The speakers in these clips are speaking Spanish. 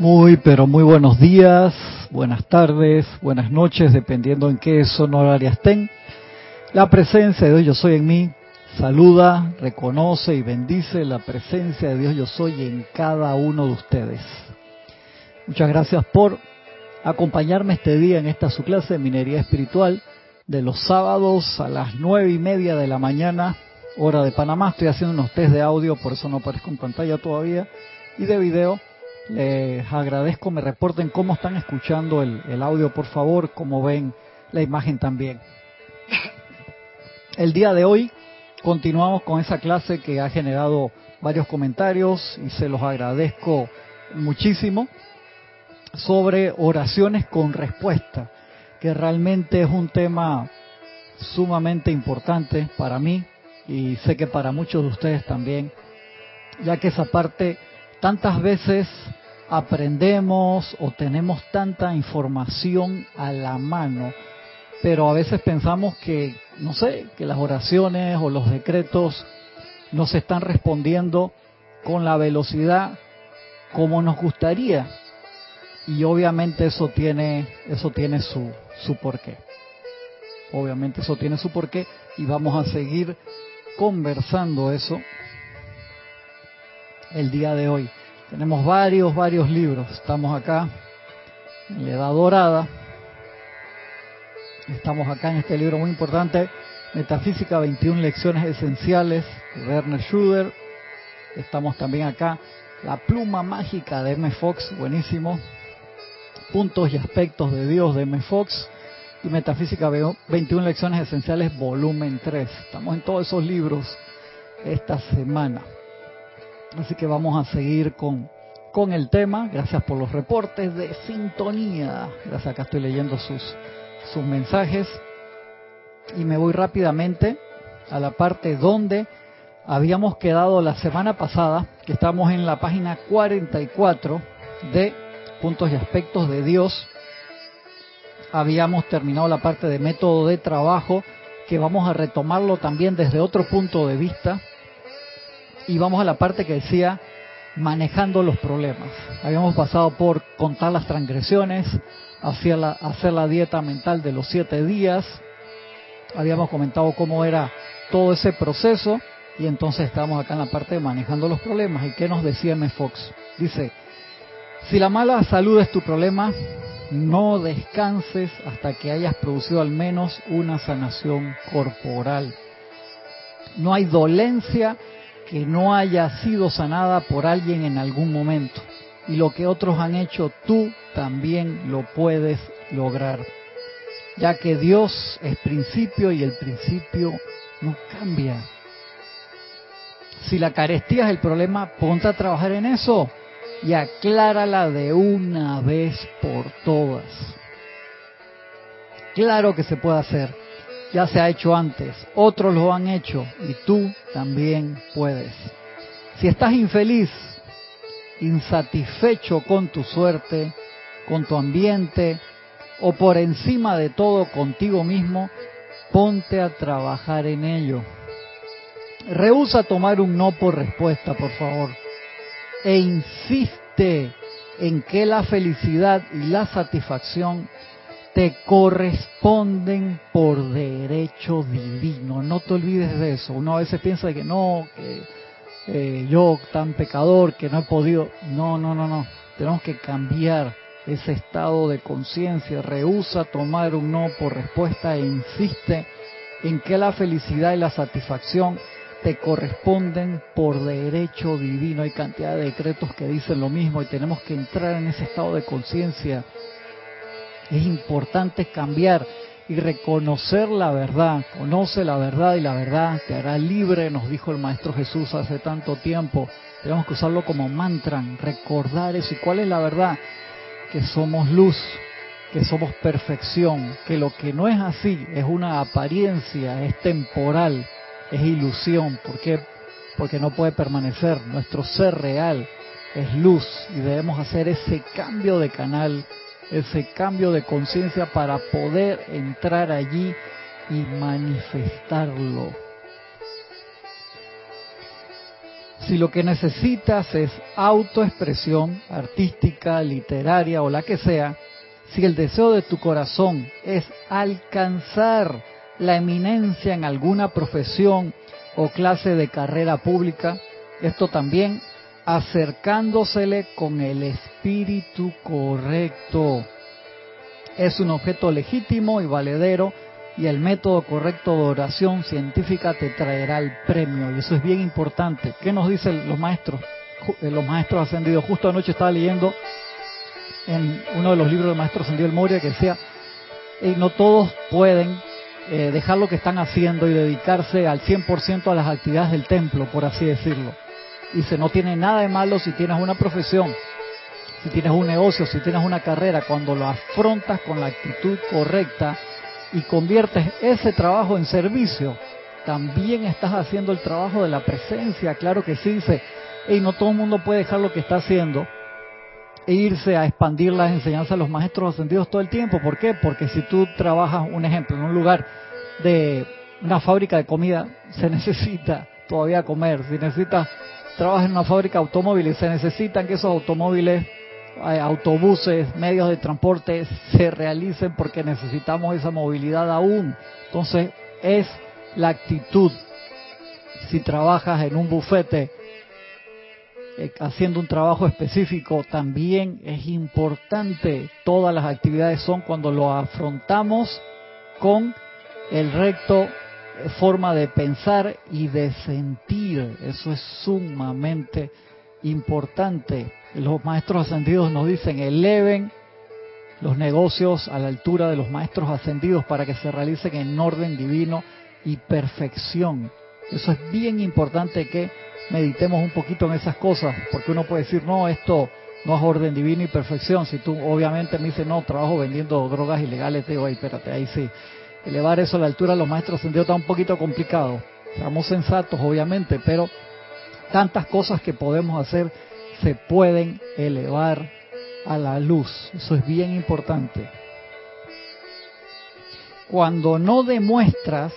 Muy, pero muy buenos días, buenas tardes, buenas noches, dependiendo en qué horaria estén. La presencia de Dios Yo Soy en mí saluda, reconoce y bendice la presencia de Dios Yo Soy en cada uno de ustedes. Muchas gracias por acompañarme este día en esta su clase de minería espiritual de los sábados a las nueve y media de la mañana, hora de Panamá. Estoy haciendo unos test de audio, por eso no aparezco en pantalla todavía, y de video les agradezco, me reporten cómo están escuchando el, audio, por favor, cómo ven la imagen también. El día de hoy continuamos con esa clase que ha generado varios comentarios y se los agradezco muchísimo sobre oraciones con respuesta, que realmente es un tema sumamente importante para mí y sé que para muchos de ustedes también, ya que esa parte tantas veces aprendemos o tenemos tanta información a la mano, pero a veces pensamos que, no sé, que las oraciones o los decretos no se están respondiendo con la velocidad como nos gustaría. Y obviamente eso tiene, eso tiene su, su porqué. Obviamente eso tiene su porqué y vamos a seguir conversando eso el día de hoy. Tenemos varios, varios libros. Estamos acá en la Edad Dorada. Estamos acá en este libro muy importante, Metafísica 21 Lecciones Esenciales, de Werner Schuder. Estamos también acá, La Pluma Mágica de M. Fox, buenísimo. Puntos y Aspectos de Dios de M. Fox. Y Metafísica 21 Lecciones Esenciales, volumen 3. Estamos en todos esos libros esta semana. Así que vamos a seguir con, con el tema. Gracias por los reportes de sintonía. Gracias, acá estoy leyendo sus, sus mensajes. Y me voy rápidamente a la parte donde habíamos quedado la semana pasada, que estamos en la página 44 de Puntos y Aspectos de Dios. Habíamos terminado la parte de método de trabajo, que vamos a retomarlo también desde otro punto de vista, y vamos a la parte que decía manejando los problemas. Habíamos pasado por contar las transgresiones, hacer la, hacer la dieta mental de los siete días, habíamos comentado cómo era todo ese proceso y entonces estamos acá en la parte de manejando los problemas. ¿Y qué nos decía M. Fox? Dice, si la mala salud es tu problema, no descanses hasta que hayas producido al menos una sanación corporal. No hay dolencia que no haya sido sanada por alguien en algún momento. Y lo que otros han hecho, tú también lo puedes lograr. Ya que Dios es principio y el principio no cambia. Si la carestía es el problema, ponte a trabajar en eso y aclárala de una vez por todas. Claro que se puede hacer ya se ha hecho antes, otros lo han hecho y tú también puedes. Si estás infeliz, insatisfecho con tu suerte, con tu ambiente o por encima de todo contigo mismo, ponte a trabajar en ello. Rehúsa tomar un no por respuesta, por favor, e insiste en que la felicidad y la satisfacción te corresponden por derecho divino. No te olvides de eso. Uno a veces piensa que no, que eh, yo tan pecador que no he podido. No, no, no, no. Tenemos que cambiar ese estado de conciencia. Rehúsa tomar un no por respuesta e insiste en que la felicidad y la satisfacción te corresponden por derecho divino. Hay cantidad de decretos que dicen lo mismo y tenemos que entrar en ese estado de conciencia es importante cambiar y reconocer la verdad. Conoce la verdad y la verdad te hará libre, nos dijo el Maestro Jesús hace tanto tiempo. Tenemos que usarlo como mantra, recordar eso. ¿Y cuál es la verdad? Que somos luz, que somos perfección, que lo que no es así es una apariencia, es temporal, es ilusión. ¿Por qué? Porque no puede permanecer. Nuestro ser real es luz y debemos hacer ese cambio de canal ese cambio de conciencia para poder entrar allí y manifestarlo. Si lo que necesitas es autoexpresión artística, literaria o la que sea, si el deseo de tu corazón es alcanzar la eminencia en alguna profesión o clase de carrera pública, esto también acercándosele con el espíritu correcto. Es un objeto legítimo y valedero y el método correcto de oración científica te traerá el premio. Y eso es bien importante. ¿Qué nos dicen los maestros? Eh, los maestros ascendidos. Justo anoche estaba leyendo en uno de los libros del maestro ascendido el Moria que decía, y no todos pueden eh, dejar lo que están haciendo y dedicarse al 100% a las actividades del templo, por así decirlo. Dice, no tiene nada de malo si tienes una profesión, si tienes un negocio, si tienes una carrera, cuando lo afrontas con la actitud correcta y conviertes ese trabajo en servicio, también estás haciendo el trabajo de la presencia, claro que sí, dice, y no todo el mundo puede dejar lo que está haciendo e irse a expandir las enseñanzas de los maestros ascendidos todo el tiempo. ¿Por qué? Porque si tú trabajas, un ejemplo, en un lugar de una fábrica de comida, se necesita todavía comer. Si necesitas, trabajas en una fábrica de automóviles, se necesitan que esos automóviles, eh, autobuses, medios de transporte se realicen porque necesitamos esa movilidad aún. Entonces, es la actitud. Si trabajas en un bufete, eh, haciendo un trabajo específico, también es importante. Todas las actividades son cuando lo afrontamos con el recto forma de pensar y de sentir. Eso es sumamente importante. Los maestros ascendidos nos dicen, eleven los negocios a la altura de los maestros ascendidos para que se realicen en orden divino y perfección. Eso es bien importante que meditemos un poquito en esas cosas, porque uno puede decir, no, esto no es orden divino y perfección. Si tú obviamente me dices, no, trabajo vendiendo drogas ilegales, te digo, ay, espérate, ahí sí. Elevar eso a la altura de los maestros ascendidos está un poquito complicado. Seamos sensatos, obviamente, pero tantas cosas que podemos hacer se pueden elevar a la luz. Eso es bien importante. Cuando no demuestras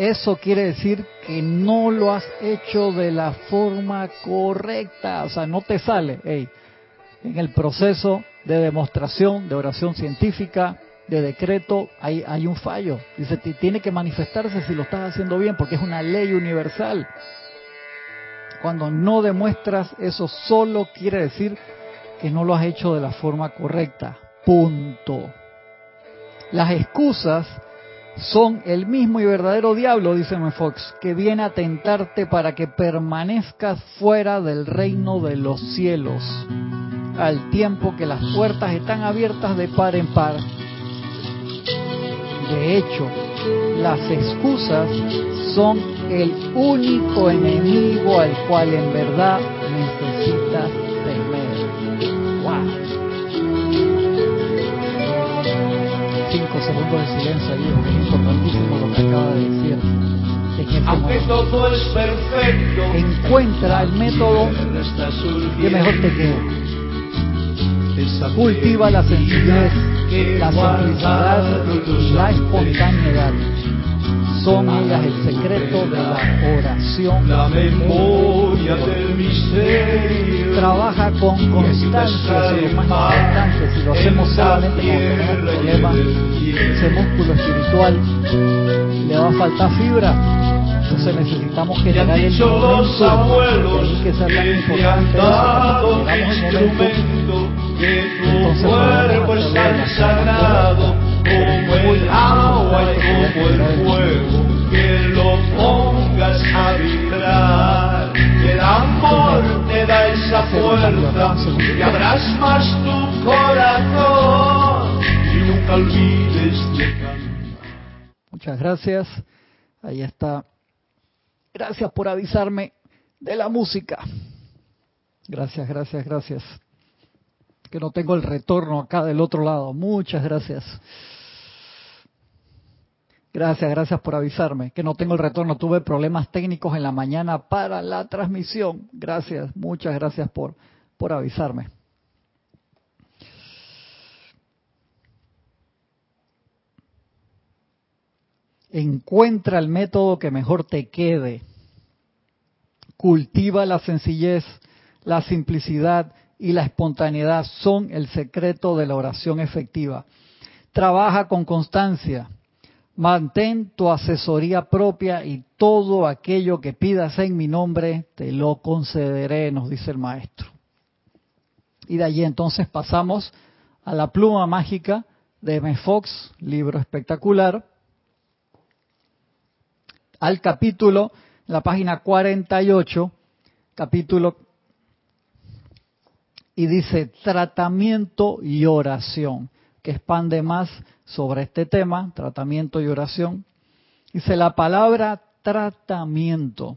eso quiere decir que no lo has hecho de la forma correcta, o sea, no te sale. en el proceso de demostración, de oración científica, de decreto, hay, un fallo. Dice, tiene que manifestarse si lo estás haciendo bien, porque es una ley universal. Cuando no demuestras eso, solo quiere decir que no lo has hecho de la forma correcta. Punto. Las excusas son el mismo y verdadero diablo, dice Fox, que viene a tentarte para que permanezcas fuera del reino de los cielos, al tiempo que las puertas están abiertas de par en par. De hecho, las excusas son el único enemigo al cual en verdad necesitas cinco segundos de silencio ahí, es importantísimo lo que acaba de decir. Aunque todo es perfecto, encuentra el método que mejor te quede. Cultiva la sencillez, la simplicidad, la espontaneidad son ellas el secreto de la oración. La memoria del misterio. Trabaja con constancia, es lo más importante. Si lo hacemos solamente cuando tenemos problemas, ese músculo espiritual le va a faltar fibra. Entonces necesitamos generar el y que importante eso, el momento, entonces cuerpo es tan sagrado como el agua y como el fuego, que lo pongas a vibrar. El amor te da esa fuerza y abras más tu corazón y nunca olvides de cantar. Muchas gracias. Ahí está. Gracias por avisarme de la música. Gracias, gracias, gracias. Que no tengo el retorno acá del otro lado. Muchas gracias. Gracias, gracias por avisarme. Que no tengo el retorno. Tuve problemas técnicos en la mañana para la transmisión. Gracias, muchas gracias por, por avisarme. Encuentra el método que mejor te quede. Cultiva la sencillez, la simplicidad y la espontaneidad son el secreto de la oración efectiva. Trabaja con constancia. Mantén tu asesoría propia y todo aquello que pidas en mi nombre te lo concederé, nos dice el maestro. Y de allí entonces pasamos a la pluma mágica de M. Fox, libro espectacular, al capítulo, la página 48, capítulo, y dice tratamiento y oración, que expande más sobre este tema, tratamiento y oración. Dice la palabra tratamiento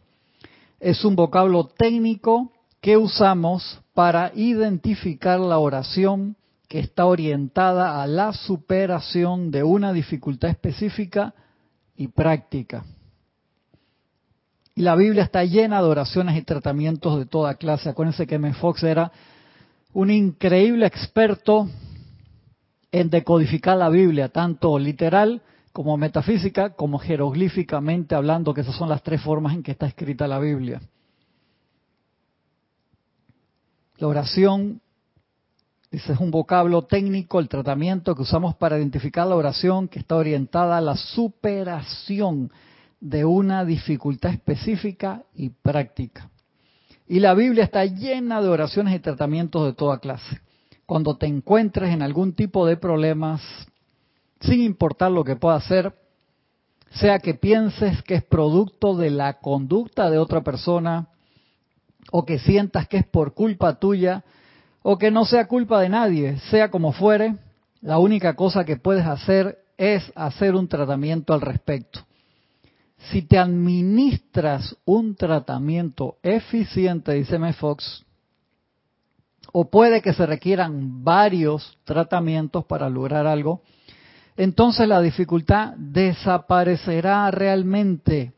es un vocablo técnico que usamos para identificar la oración que está orientada a la superación de una dificultad específica y práctica. Y la Biblia está llena de oraciones y tratamientos de toda clase. Acuérdense que M. Fox era un increíble experto en decodificar la Biblia, tanto literal como metafísica, como jeroglíficamente hablando, que esas son las tres formas en que está escrita la Biblia. La oración, ese es un vocablo técnico, el tratamiento que usamos para identificar la oración que está orientada a la superación de una dificultad específica y práctica. Y la Biblia está llena de oraciones y tratamientos de toda clase. Cuando te encuentres en algún tipo de problemas, sin importar lo que pueda ser, sea que pienses que es producto de la conducta de otra persona, o que sientas que es por culpa tuya, o que no sea culpa de nadie, sea como fuere, la única cosa que puedes hacer es hacer un tratamiento al respecto si te administras un tratamiento eficiente, dice M. Fox, o puede que se requieran varios tratamientos para lograr algo, entonces la dificultad desaparecerá realmente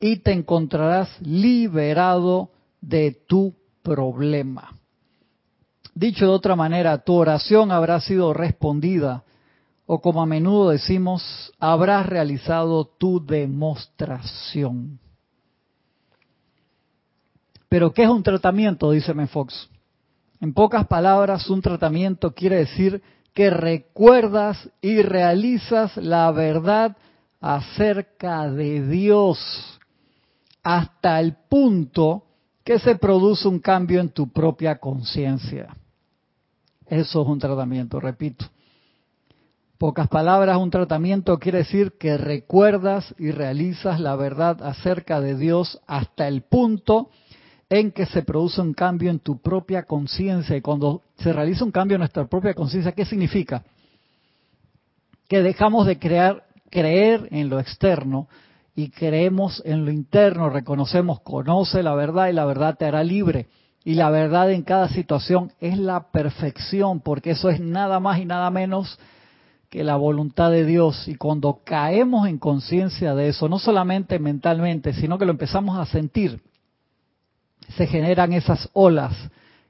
y te encontrarás liberado de tu problema. Dicho de otra manera, tu oración habrá sido respondida o como a menudo decimos, habrás realizado tu demostración. Pero ¿qué es un tratamiento? Dice Fox. En pocas palabras, un tratamiento quiere decir que recuerdas y realizas la verdad acerca de Dios hasta el punto que se produce un cambio en tu propia conciencia. Eso es un tratamiento, repito. Pocas palabras, un tratamiento quiere decir que recuerdas y realizas la verdad acerca de Dios hasta el punto en que se produce un cambio en tu propia conciencia. Y cuando se realiza un cambio en nuestra propia conciencia, ¿qué significa? Que dejamos de crear, creer en lo externo y creemos en lo interno, reconocemos, conoce la verdad y la verdad te hará libre. Y la verdad en cada situación es la perfección, porque eso es nada más y nada menos la voluntad de Dios. Y cuando caemos en conciencia de eso, no solamente mentalmente, sino que lo empezamos a sentir, se generan esas olas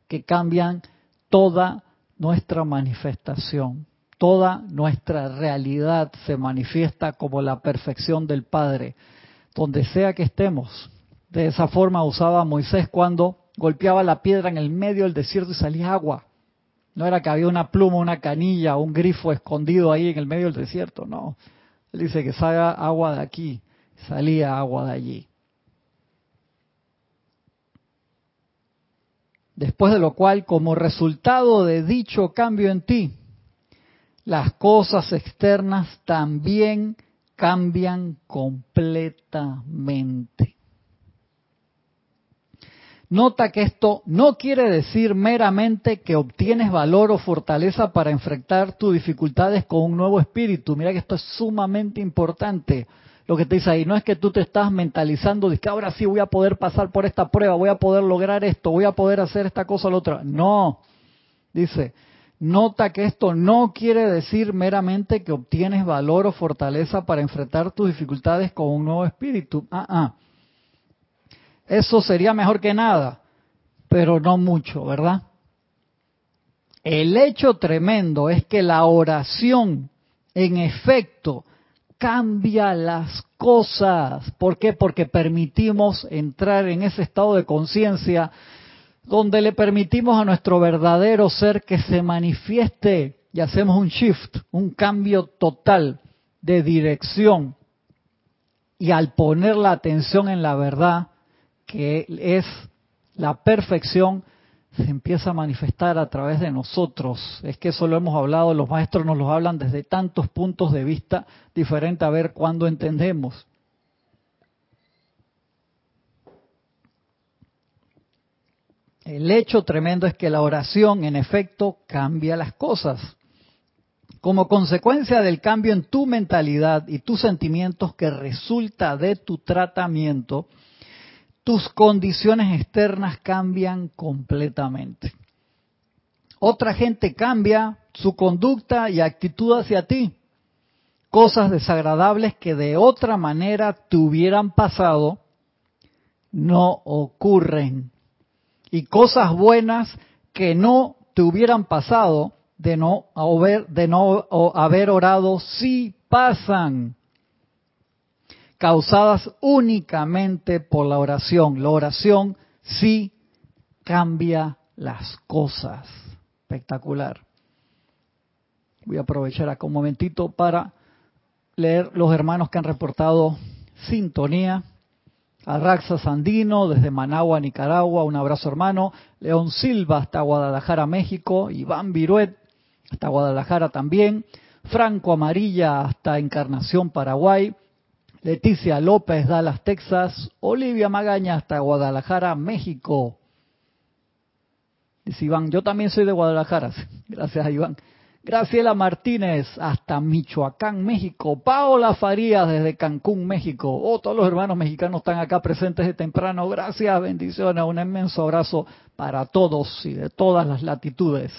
que cambian toda nuestra manifestación. Toda nuestra realidad se manifiesta como la perfección del Padre, donde sea que estemos. De esa forma usaba Moisés cuando golpeaba la piedra en el medio del desierto y salía agua. No era que había una pluma, una canilla, un grifo escondido ahí en el medio del desierto, no. Él dice que salga agua de aquí, salía agua de allí. Después de lo cual, como resultado de dicho cambio en ti, las cosas externas también cambian completamente. Nota que esto no quiere decir meramente que obtienes valor o fortaleza para enfrentar tus dificultades con un nuevo espíritu. Mira que esto es sumamente importante. Lo que te dice ahí no es que tú te estás mentalizando de que ahora sí voy a poder pasar por esta prueba, voy a poder lograr esto, voy a poder hacer esta cosa o la otra. No. Dice, nota que esto no quiere decir meramente que obtienes valor o fortaleza para enfrentar tus dificultades con un nuevo espíritu. Ah, ah eso sería mejor que nada, pero no mucho, ¿verdad? El hecho tremendo es que la oración, en efecto, cambia las cosas. ¿Por qué? Porque permitimos entrar en ese estado de conciencia donde le permitimos a nuestro verdadero ser que se manifieste y hacemos un shift, un cambio total de dirección. Y al poner la atención en la verdad, que es la perfección, se empieza a manifestar a través de nosotros. Es que eso lo hemos hablado, los maestros nos lo hablan desde tantos puntos de vista diferentes a ver cuándo entendemos. El hecho tremendo es que la oración, en efecto, cambia las cosas. Como consecuencia del cambio en tu mentalidad y tus sentimientos que resulta de tu tratamiento, tus condiciones externas cambian completamente. Otra gente cambia su conducta y actitud hacia ti. Cosas desagradables que de otra manera te hubieran pasado no ocurren. Y cosas buenas que no te hubieran pasado de no haber, de no haber orado sí pasan causadas únicamente por la oración. La oración sí cambia las cosas. Espectacular. Voy a aprovechar acá un momentito para leer los hermanos que han reportado sintonía. Arraxa Sandino desde Managua, Nicaragua, un abrazo hermano. León Silva hasta Guadalajara, México. Iván Viruet hasta Guadalajara también. Franco Amarilla hasta Encarnación, Paraguay. Leticia López, Dallas, Texas. Olivia Magaña hasta Guadalajara, México. Dice Iván, yo también soy de Guadalajara. Gracias, Iván. Graciela Martínez hasta Michoacán, México. Paola Farías desde Cancún, México. Oh, todos los hermanos mexicanos están acá presentes de temprano. Gracias, bendiciones. Un inmenso abrazo para todos y de todas las latitudes.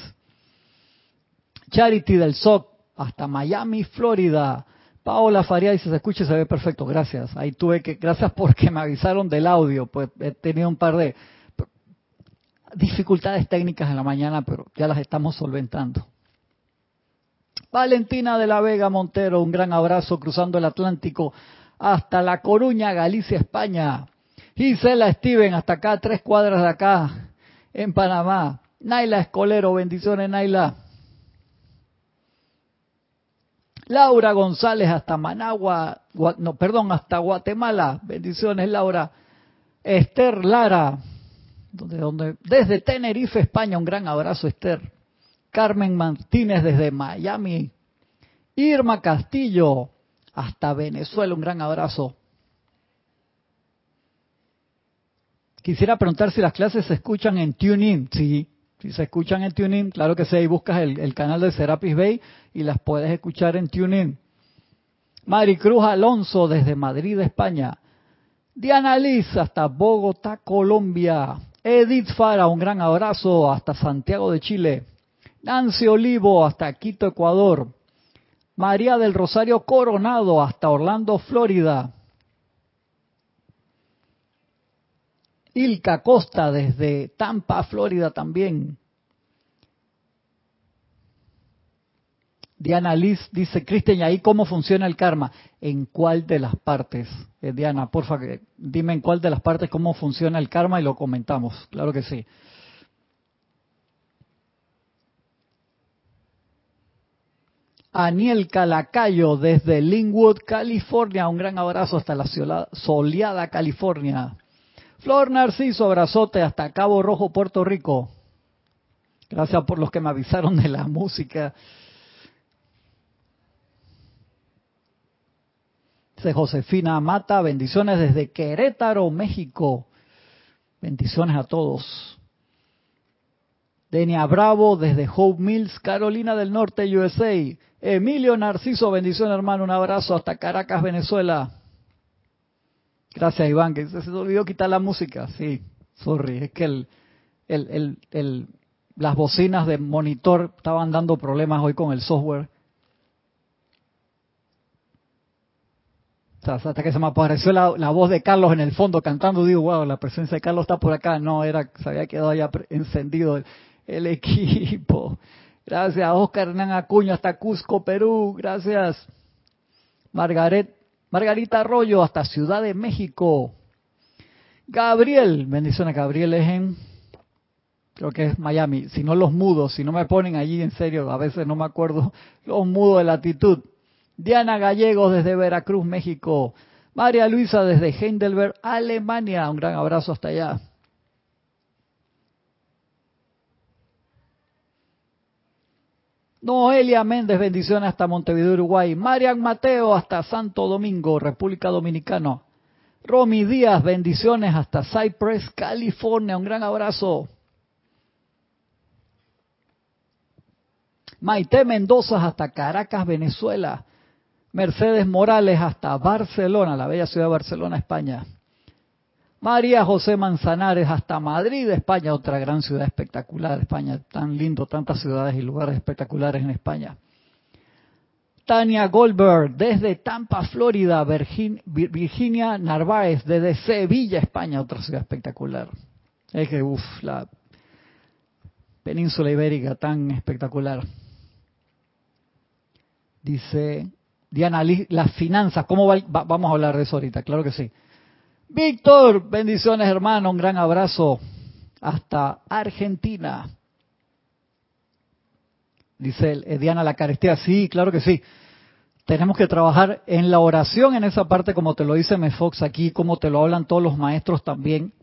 Charity del SOC hasta Miami, Florida. Paola Faría dice, se escucha y se ve perfecto, gracias. Ahí tuve que, gracias porque me avisaron del audio, pues he tenido un par de dificultades técnicas en la mañana, pero ya las estamos solventando. Valentina de la Vega Montero, un gran abrazo cruzando el Atlántico hasta La Coruña, Galicia, España. Gisela Steven, hasta acá, tres cuadras de acá, en Panamá. Naila Escolero, bendiciones Naila. Laura González hasta Managua, no, perdón, hasta Guatemala. Bendiciones, Laura. Esther Lara, donde, desde Tenerife, España, un gran abrazo, Esther. Carmen Martínez desde Miami. Irma Castillo hasta Venezuela, un gran abrazo. Quisiera preguntar si las clases se escuchan en TuneIn. Sí, si se escuchan en TuneIn, claro que sí, ahí buscas el, canal de Serapis Bay y las puedes escuchar en TuneIn. Maricruz Alonso desde Madrid, España. Diana Liz hasta Bogotá, Colombia. Edith Fara, un gran abrazo hasta Santiago de Chile. Nancy Olivo hasta Quito, Ecuador. María del Rosario Coronado hasta Orlando, Florida. Ilka Costa desde Tampa, Florida también. Diana Liz dice, Cristian, ¿y ahí cómo funciona el karma? ¿En cuál de las partes? Eh, Diana, porfa, dime en cuál de las partes cómo funciona el karma y lo comentamos. Claro que sí. Aniel Calacayo desde Linwood, California. Un gran abrazo hasta la soleada California. Flor Narciso, abrazote hasta Cabo Rojo, Puerto Rico. Gracias por los que me avisaron de la música. Josefina Mata, bendiciones desde Querétaro, México. Bendiciones a todos. Denia Bravo desde Hope Mills, Carolina del Norte, USA. Emilio Narciso, bendiciones hermano, un abrazo hasta Caracas, Venezuela. Gracias, Iván, que se, olvidó quitar la música. Sí, sorry, es que el, el, el, las bocinas de monitor estaban dando problemas hoy con el software. hasta que se me apareció la, la, voz de Carlos en el fondo cantando, digo, wow, la presencia de Carlos está por acá. No, era, se había quedado ya encendido el, el equipo. Gracias, Oscar Hernán Acuña, hasta Cusco, Perú. Gracias. Margaret Margarita Arroyo hasta Ciudad de México. Gabriel, bendiciones, Gabriel es en, creo que es Miami. Si no los mudos, si no me ponen allí en serio, a veces no me acuerdo, los mudos de latitud. Diana Gallegos desde Veracruz, México. María Luisa desde Heidelberg, Alemania. Un gran abrazo hasta allá. Noelia Méndez, bendiciones hasta Montevideo, Uruguay. Marian Mateo hasta Santo Domingo, República Dominicana. Romy Díaz, bendiciones hasta Cypress, California. Un gran abrazo. Maite Mendoza hasta Caracas, Venezuela. Mercedes Morales hasta Barcelona, la bella ciudad de Barcelona, España. María José Manzanares hasta Madrid, España, otra gran ciudad espectacular, España, tan lindo, tantas ciudades y lugares espectaculares en España. Tania Goldberg desde Tampa, Florida, Virginia Narváez desde Sevilla, España, otra ciudad espectacular. Es que, uff, la península ibérica tan espectacular. Dice Diana, las finanzas, ¿cómo va, vamos a hablar de eso ahorita? Claro que sí. Víctor, bendiciones hermano, un gran abrazo hasta Argentina. Dice eh, Diana, la carestía, sí, claro que sí. Tenemos que trabajar en la oración en esa parte, como te lo dice Mefox aquí, como te lo hablan todos los maestros también,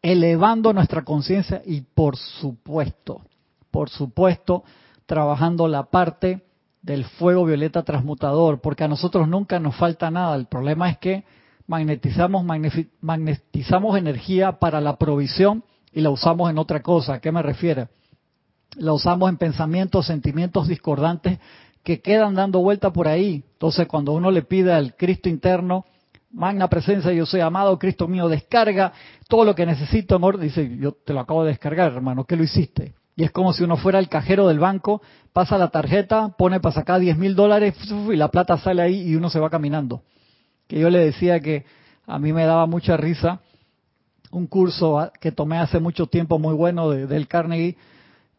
elevando nuestra conciencia y por supuesto, por supuesto, trabajando la parte del fuego violeta transmutador, porque a nosotros nunca nos falta nada. El problema es que magnetizamos, magnetizamos energía para la provisión y la usamos en otra cosa. ¿A qué me refiero? La usamos en pensamientos, sentimientos discordantes que quedan dando vuelta por ahí. Entonces, cuando uno le pide al Cristo interno, magna presencia, yo soy amado, Cristo mío, descarga todo lo que necesito, amor, dice, yo te lo acabo de descargar, hermano, ¿qué lo hiciste? Y es como si uno fuera el cajero del banco, pasa la tarjeta, pone para sacar 10 mil dólares y la plata sale ahí y uno se va caminando que yo le decía que a mí me daba mucha risa un curso que tomé hace mucho tiempo muy bueno de, del Carnegie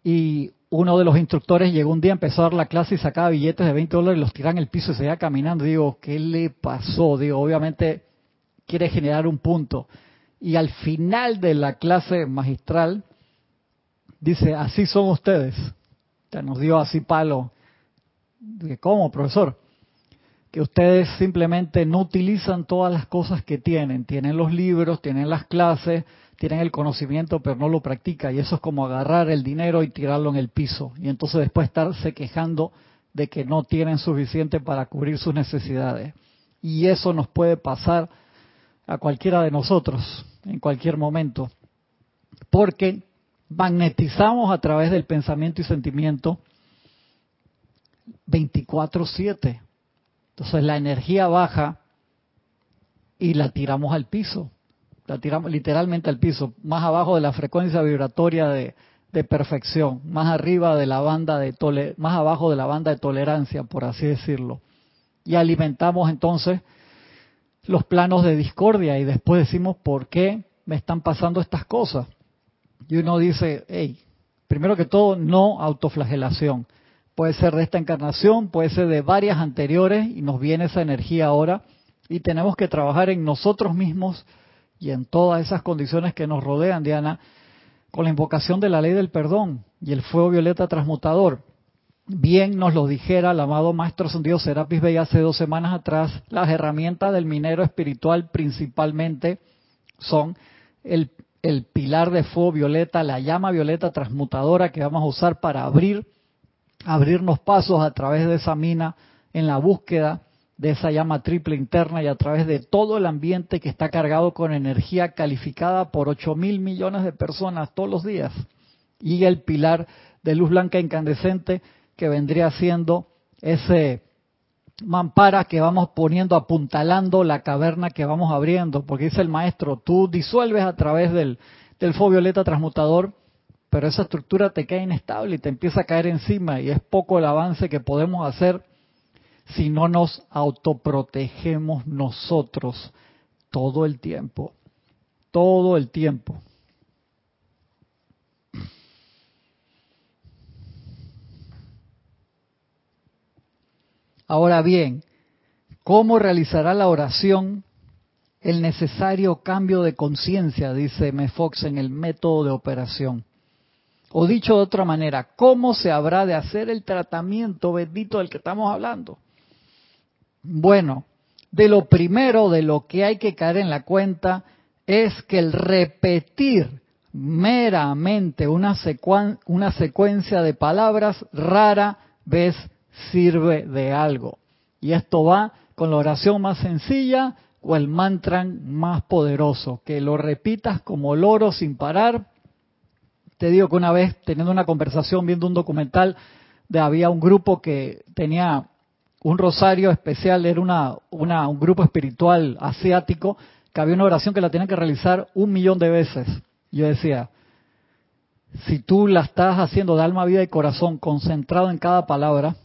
y uno de los instructores llegó un día, empezó a dar la clase y sacaba billetes de 20 dólares los tiraba en el piso y se caminando. Digo, ¿qué le pasó? Digo, obviamente quiere generar un punto. Y al final de la clase magistral, dice, así son ustedes. O nos dio así palo. Dije, ¿cómo, profesor? Que ustedes simplemente no utilizan todas las cosas que tienen. Tienen los libros, tienen las clases, tienen el conocimiento, pero no lo practican. Y eso es como agarrar el dinero y tirarlo en el piso. Y entonces después estarse quejando de que no tienen suficiente para cubrir sus necesidades. Y eso nos puede pasar a cualquiera de nosotros en cualquier momento. Porque magnetizamos a través del pensamiento y sentimiento 24/7 entonces la energía baja y la tiramos al piso, la tiramos literalmente al piso, más abajo de la frecuencia vibratoria de, perfección, más arriba de la banda de tole, más abajo de la banda de tolerancia, por así decirlo. Y alimentamos entonces los planos de discordia y después decimos, ¿por qué me están pasando estas cosas? Y uno dice, hey, primero que todo, no autoflagelación puede ser de esta encarnación, puede ser de varias anteriores y nos viene esa energía ahora y tenemos que trabajar en nosotros mismos y en todas esas condiciones que nos rodean, Diana, con la invocación de la ley del perdón y el fuego violeta transmutador. Bien nos lo dijera el amado Maestro Sendido Serapis Bey hace dos semanas atrás, las herramientas del minero espiritual principalmente son el pilar de fuego violeta, la llama violeta transmutadora que vamos a usar para abrir abrirnos pasos a través de esa mina en la búsqueda de esa llama triple interna y a través de todo el ambiente que está cargado con energía calificada por 8 mil millones de personas todos los días. Y el pilar de luz blanca incandescente que vendría siendo ese mampara que vamos poniendo, apuntalando la caverna que vamos abriendo, porque dice el maestro, tú disuelves a través del, del fuego violeta transmutador pero esa estructura te queda inestable y te empieza a caer encima y es poco el avance que podemos hacer si no nos autoprotegemos nosotros todo el tiempo, todo el tiempo. Ahora bien, ¿Cómo realizará la oración el necesario cambio de conciencia? Dice M. Fox en el método de operación. O dicho de otra manera, ¿cómo se habrá de hacer el tratamiento bendito del que estamos hablando? Bueno, de lo primero de lo que hay que caer en la cuenta es que el repetir meramente una, secuencia de palabras rara vez sirve de algo. Y esto va con la oración más sencilla o el mantra más poderoso, que lo repitas como loro sin parar. Te digo que una vez teniendo una conversación viendo un documental de había un grupo que tenía un rosario especial, era una, una, un grupo espiritual asiático, que había una oración que la tenían que realizar un millón de veces. Yo decía, si tú la estás haciendo de alma, vida y corazón, concentrado en cada palabra,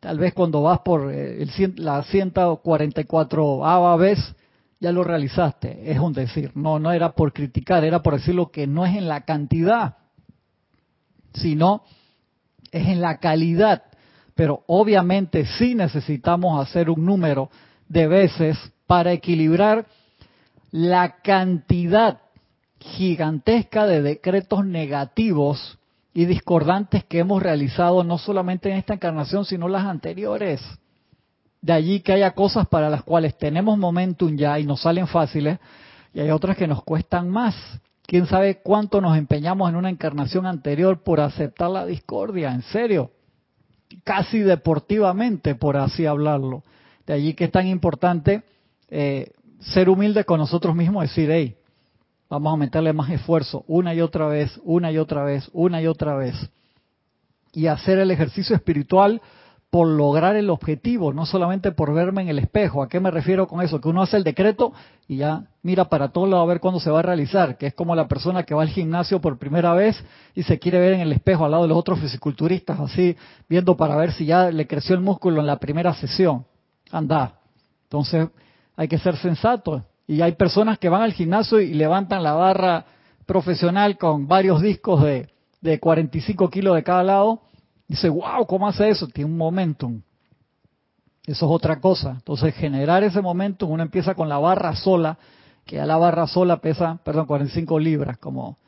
tal vez cuando vas por eh, el, la 144 vez, ya lo realizaste. Es un decir, no, no era por criticar, era por decir lo que no es en la cantidad, sino es en la calidad pero obviamente sí necesitamos hacer un número de veces para equilibrar la cantidad gigantesca de decretos negativos y discordantes que hemos realizado no solamente en esta encarnación, sino las anteriores. De allí que haya cosas para las cuales tenemos momentum ya y nos salen fáciles, y hay otras que nos cuestan más. ¿Quién sabe cuánto nos empeñamos en una encarnación anterior por aceptar la discordia? En serio casi deportivamente, por así hablarlo. De allí que es tan importante eh, ser humilde con nosotros mismos, decir, hey, vamos a meterle más esfuerzo una y otra vez, una y otra vez, una y otra vez. Y hacer el ejercicio espiritual por lograr el objetivo, no solamente por verme en el espejo. ¿A qué me refiero con eso? Que uno hace el decreto y ya mira para todo lado a ver cuándo se va a realizar, que es como la persona que va al gimnasio por primera vez y se quiere ver en el espejo al lado de los otros fisiculturistas, así viendo para ver si ya le creció el músculo en la primera sesión. Anda. Entonces hay que ser sensato. Y hay personas que van al gimnasio y levantan la barra profesional con varios discos de, de 45 kilos de cada lado Dice, wow, ¿cómo hace eso? Tiene un momentum. Eso es otra cosa. Entonces, generar ese momentum, uno empieza con la barra sola, que ya la barra sola pesa, perdón, 45 libras, como,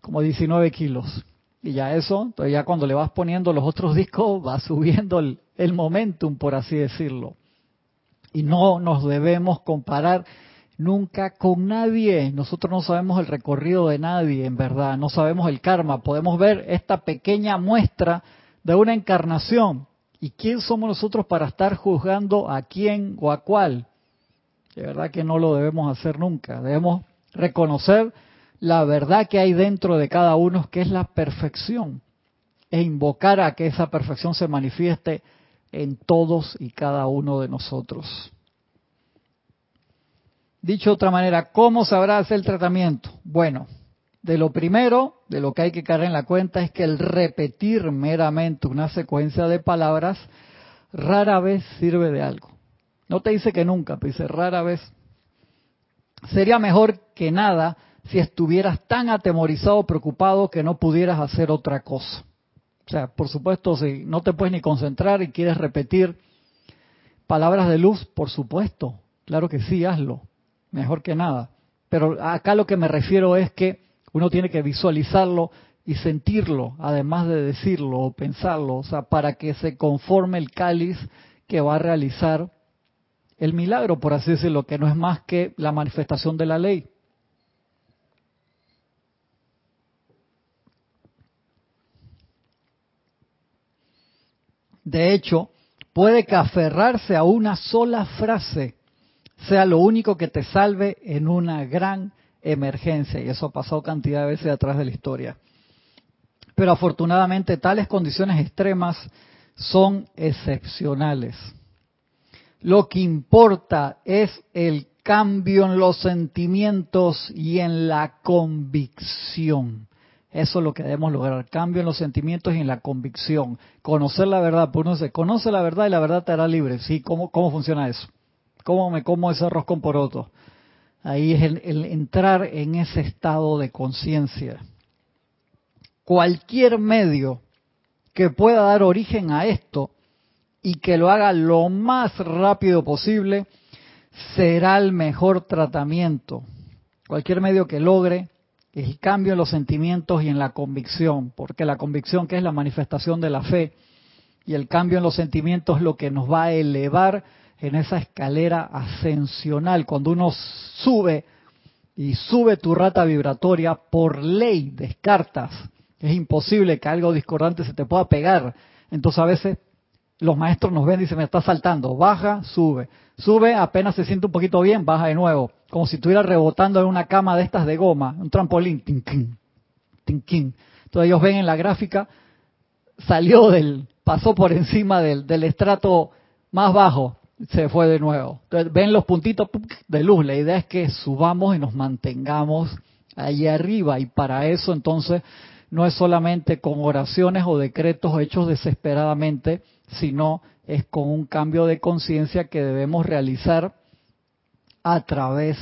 como 19 kilos. Y ya eso, entonces ya cuando le vas poniendo los otros discos, va subiendo el, el momentum, por así decirlo. Y no nos debemos comparar nunca con nadie. Nosotros no sabemos el recorrido de nadie, en verdad. No sabemos el karma. Podemos ver esta pequeña muestra de una encarnación. ¿Y quién somos nosotros para estar juzgando a quién o a cuál? De verdad que no lo debemos hacer nunca. Debemos reconocer la verdad que hay dentro de cada uno, que es la perfección, e invocar a que esa perfección se manifieste en todos y cada uno de nosotros. Dicho de otra manera, ¿cómo sabrá hacer el tratamiento? Bueno, de lo primero, de lo que hay que caer en la cuenta, es que el repetir meramente una secuencia de palabras rara vez sirve de algo. No te dice que nunca, te dice rara vez. Sería mejor que nada si estuvieras tan atemorizado preocupado que no pudieras hacer otra cosa. O sea, por supuesto, si no te puedes ni concentrar y quieres repetir palabras de luz, por supuesto, claro que sí, hazlo, mejor que nada. Pero acá lo que me refiero es que uno tiene que visualizarlo y sentirlo, además de decirlo o pensarlo, o sea, para que se conforme el cáliz que va a realizar el milagro, por así decirlo, que no es más que la manifestación de la ley. De hecho, puede que aferrarse a una sola frase sea lo único que te salve en una gran emergencia y eso ha pasado cantidad de veces atrás de la historia. Pero afortunadamente tales condiciones extremas son excepcionales. Lo que importa es el cambio en los sentimientos y en la convicción. Eso es lo que debemos lograr, cambio en los sentimientos y en la convicción. Conocer la verdad, por uno se conoce la verdad y la verdad te hará libre. Sí, ¿cómo, cómo funciona eso? ¿Cómo me como ese arroz con poroto? Ahí es el, entrar en ese estado de conciencia. Cualquier medio que pueda dar origen a esto y que lo haga lo más rápido posible, será el mejor tratamiento. Cualquier medio que logre el cambio en los sentimientos y en la convicción, porque la convicción que es la manifestación de la fe y el cambio en los sentimientos es lo que nos va a elevar en esa escalera ascensional. Cuando uno sube y sube tu rata vibratoria, por ley descartas. Es imposible que algo discordante se te pueda pegar. Entonces a veces los maestros nos ven y dicen, me está saltando. Baja, sube. Sube, apenas se siente un poquito bien, baja de nuevo. Como si estuviera rebotando en una cama de estas de goma, un trampolín. Tinkin, tinkin. Entonces ellos ven en la gráfica, salió del, pasó por encima del, del estrato más bajo se fue de nuevo. Entonces, ven los puntitos de luz. La idea es que subamos y nos mantengamos allí arriba. Y para eso entonces no es solamente con oraciones o decretos hechos desesperadamente, sino es con un cambio de conciencia que debemos realizar a través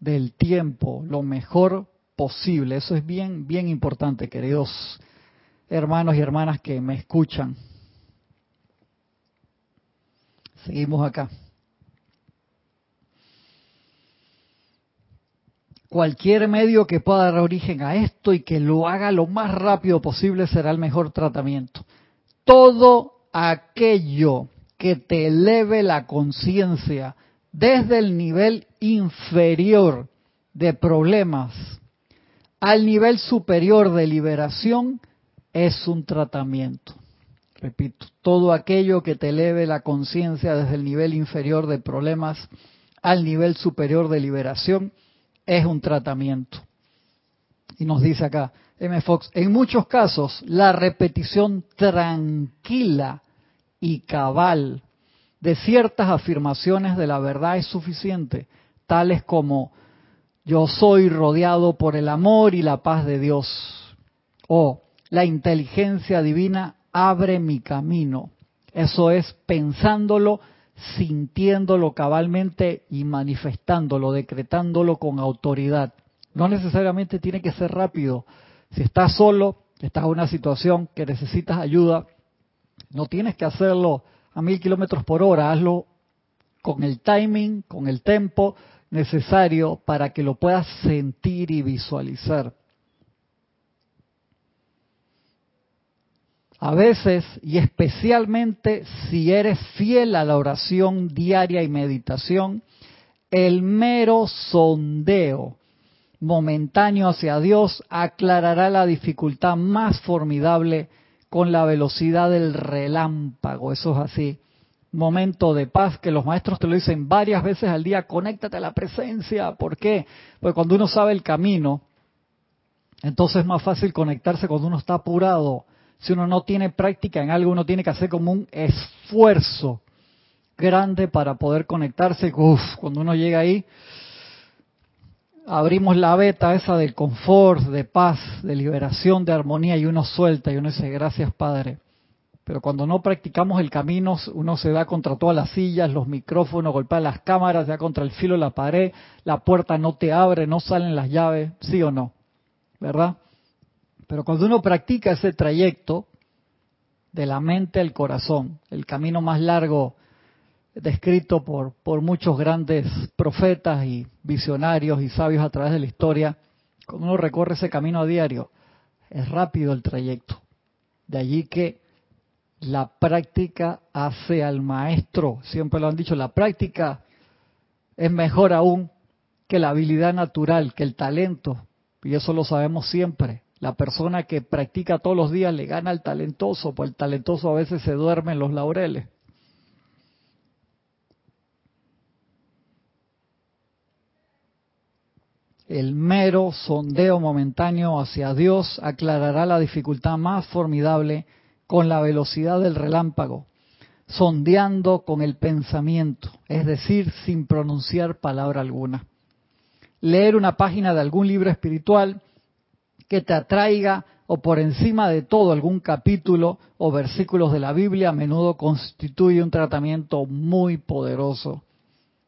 del tiempo, lo mejor posible. Eso es bien, bien importante, queridos hermanos y hermanas que me escuchan. Seguimos acá. Cualquier medio que pueda dar origen a esto y que lo haga lo más rápido posible será el mejor tratamiento. Todo aquello que te eleve la conciencia desde el nivel inferior de problemas al nivel superior de liberación es un tratamiento. Repito, todo aquello que te eleve la conciencia desde el nivel inferior de problemas al nivel superior de liberación es un tratamiento. Y nos dice acá M. Fox, en muchos casos la repetición tranquila y cabal de ciertas afirmaciones de la verdad es suficiente, tales como yo soy rodeado por el amor y la paz de Dios, o la inteligencia divina abre mi camino. Eso es pensándolo, sintiéndolo cabalmente y manifestándolo, decretándolo con autoridad. No necesariamente tiene que ser rápido. Si estás solo, estás en una situación que necesitas ayuda, no tienes que hacerlo a mil kilómetros por hora, hazlo con el timing, con el tempo necesario para que lo puedas sentir y visualizar. A veces, y especialmente si eres fiel a la oración diaria y meditación, el mero sondeo momentáneo hacia Dios aclarará la dificultad más formidable con la velocidad del relámpago. Eso es así. Momento de paz que los maestros te lo dicen varias veces al día, conéctate a la presencia. ¿Por qué? Porque cuando uno sabe el camino, entonces es más fácil conectarse cuando uno está apurado si uno no tiene práctica en algo, uno tiene que hacer como un esfuerzo grande para poder conectarse. Uf, cuando uno llega ahí, abrimos la beta esa del confort, de paz, de liberación, de armonía y uno suelta y uno dice gracias Padre. Pero cuando no practicamos el camino, uno se da contra todas las sillas, los micrófonos, golpea las cámaras, se da contra el filo de la pared, la puerta no te abre, no salen las llaves, sí o no, ¿verdad? Pero cuando uno practica ese trayecto de la mente al corazón, el camino más largo descrito por, por muchos grandes profetas y visionarios y sabios a través de la historia, cuando uno recorre ese camino a diario, es rápido el trayecto. De allí que la práctica hace al maestro, siempre lo han dicho, la práctica es mejor aún que la habilidad natural, que el talento, y eso lo sabemos siempre. La persona que practica todos los días le gana al talentoso, pues el talentoso a veces se duerme en los laureles. El mero sondeo momentáneo hacia Dios aclarará la dificultad más formidable con la velocidad del relámpago, sondeando con el pensamiento, es decir, sin pronunciar palabra alguna. Leer una página de algún libro espiritual que te atraiga o por encima de todo algún capítulo o versículos de la Biblia a menudo constituye un tratamiento muy poderoso.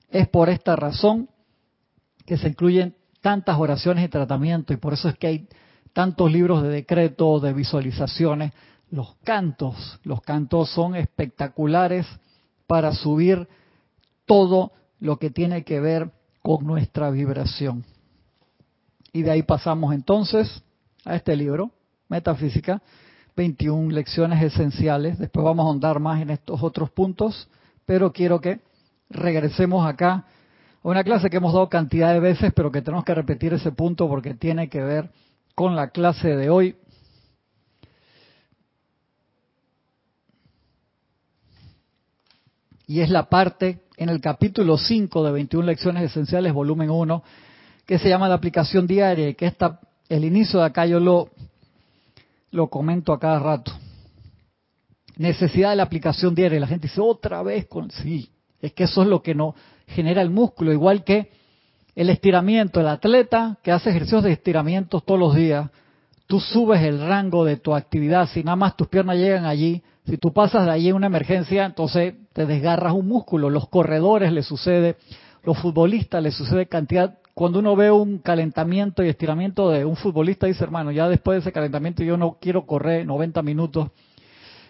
Es por esta razón que se incluyen tantas oraciones y tratamientos y por eso es que hay tantos libros de decretos, de visualizaciones, los cantos. Los cantos son espectaculares para subir todo lo que tiene que ver con nuestra vibración. Y de ahí pasamos entonces a este libro, Metafísica, 21 lecciones esenciales. Después vamos a ahondar más en estos otros puntos, pero quiero que regresemos acá a una clase que hemos dado cantidad de veces, pero que tenemos que repetir ese punto porque tiene que ver con la clase de hoy. Y es la parte en el capítulo 5 de 21 lecciones esenciales, volumen 1, que se llama la aplicación diaria y que está el inicio de acá yo lo, comento a cada rato. Necesidad de la aplicación diaria. La gente dice, otra vez con... Sí, es que eso es lo que no genera el músculo, igual que el estiramiento. El atleta que hace ejercicios de estiramientos todos los días, tú subes el rango de tu actividad. Si nada más tus piernas llegan allí, si tú pasas de allí en una emergencia, entonces te desgarras un músculo. Los corredores les sucede, los futbolistas les sucede cantidad. Cuando uno ve un calentamiento y estiramiento de un futbolista, dice, hermano, ya después de ese calentamiento yo no quiero correr 90 minutos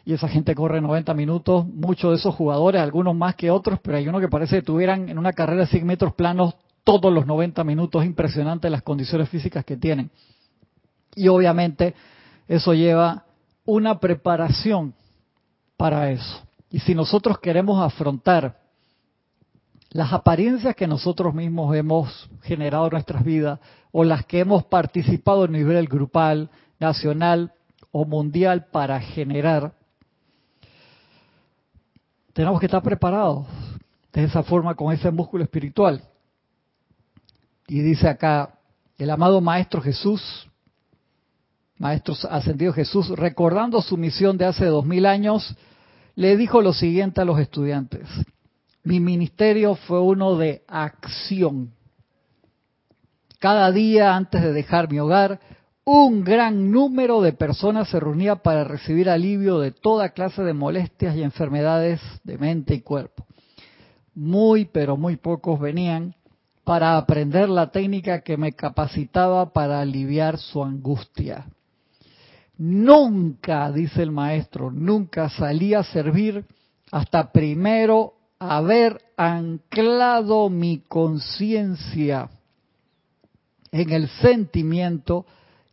y esa gente corre 90 minutos, muchos de esos jugadores, algunos más que otros, pero hay uno que parece que tuvieran en una carrera de 100 metros planos todos los 90 minutos, impresionante las condiciones físicas que tienen. Y obviamente eso lleva una preparación para eso. Y si nosotros queremos afrontar las apariencias que nosotros mismos hemos generado en nuestras vidas o las que hemos participado a nivel grupal, nacional o mundial para generar, tenemos que estar preparados de esa forma con ese músculo espiritual. Y dice acá, el amado Maestro Jesús, Maestro Ascendido Jesús, recordando su misión de hace dos mil años, le dijo lo siguiente a los estudiantes. Mi ministerio fue uno de acción. Cada día antes de dejar mi hogar, un gran número de personas se reunía para recibir alivio de toda clase de molestias y enfermedades de mente y cuerpo. Muy, pero muy pocos venían para aprender la técnica que me capacitaba para aliviar su angustia. Nunca, dice el maestro, nunca salí a servir hasta primero haber anclado mi conciencia en el sentimiento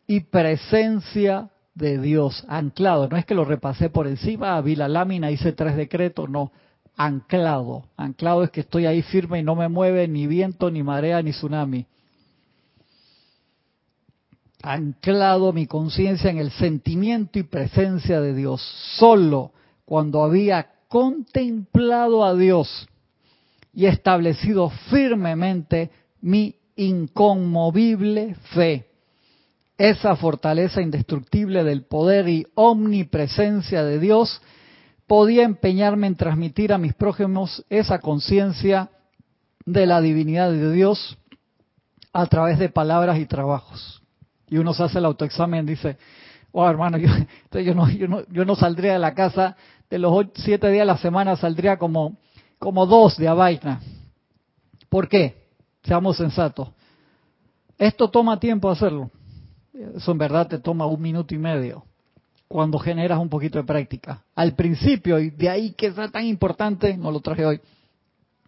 y presencia de Dios, anclado. No es que lo repasé por encima, vi la lámina, hice tres decretos, no, anclado. Anclado es que estoy ahí firme y no me mueve ni viento, ni marea, ni tsunami anclado mi conciencia en el sentimiento y presencia de Dios. Solo cuando había contemplado a Dios y establecido firmemente mi inconmovible fe, esa fortaleza indestructible del poder y omnipresencia de Dios, podía empeñarme en transmitir a mis prójimos esa conciencia de la divinidad de Dios a través de palabras y trabajos. Y uno se hace el autoexamen dice, oh hermano, yo, yo, no, yo, no, yo no saldría de la casa, de los siete días a la semana saldría como, como dos de a vaina. ¿Por qué? Seamos sensatos. Esto toma tiempo hacerlo. Eso en verdad te toma un minuto y medio cuando generas un poquito de práctica. Al principio, y de ahí que es tan importante, no lo traje hoy,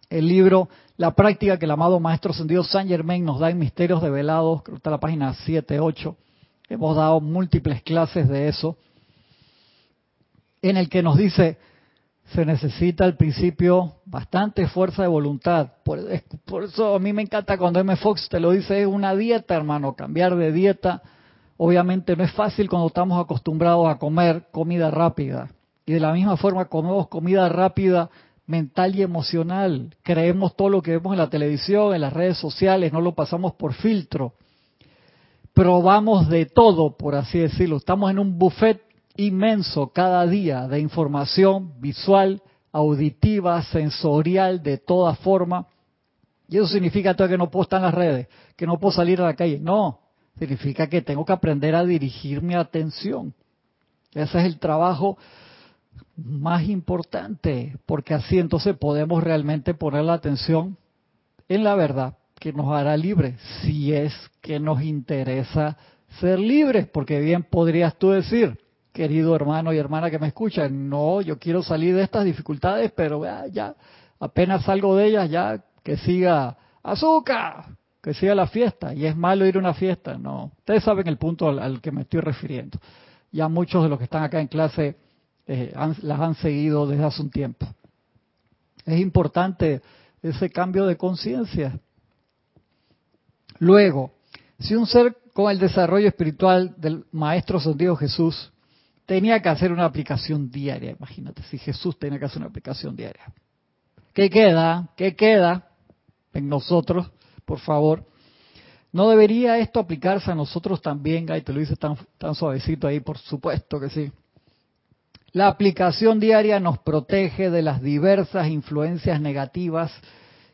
el libro La práctica que el amado Maestro Sendido San Germain nos da en Misterios Develados, creo que está la página 7, 8. Hemos dado múltiples clases de eso, en el que nos dice, se necesita al principio bastante fuerza de voluntad. Por, por, eso a mí me encanta cuando M. Fox te lo dice, es una dieta, hermano, cambiar de dieta. Obviamente no es fácil cuando estamos acostumbrados a comer comida rápida. Y de la misma forma comemos comida rápida mental y emocional. Creemos todo lo que vemos en la televisión, en las redes sociales, no lo pasamos por filtro. Probamos de todo, por así decirlo. Estamos en un buffet inmenso cada día de información visual, auditiva, sensorial, de toda forma. Y eso significa que no puedo estar en las redes, que no puedo salir a la calle. No, significa que tengo que aprender a dirigir mi atención. Ese es el trabajo más importante, porque así entonces podemos realmente poner la atención en la verdad que nos hará libres, si es que nos interesa ser libres, porque bien podrías tú decir, querido hermano y hermana que me escuchan. No, yo quiero salir de estas dificultades, pero ya, apenas salgo de ellas, ya que siga azúcar, que siga la fiesta. Y es malo ir a una fiesta. No, ustedes saben el punto al, que me estoy refiriendo. Ya muchos de los que están acá en clase eh, las han seguido desde hace un tiempo. Es importante ese cambio de conciencia. Luego, si un ser con el desarrollo espiritual del Maestro Santiago Jesús tenía que hacer una aplicación diaria, imagínate, si Jesús tenía que hacer una aplicación diaria. ¿Qué queda? ¿Qué queda en nosotros, por favor? ¿No debería esto aplicarse a nosotros también? Y te lo dice tan, tan suavecito ahí, por supuesto que sí. La aplicación diaria nos protege de las diversas influencias negativas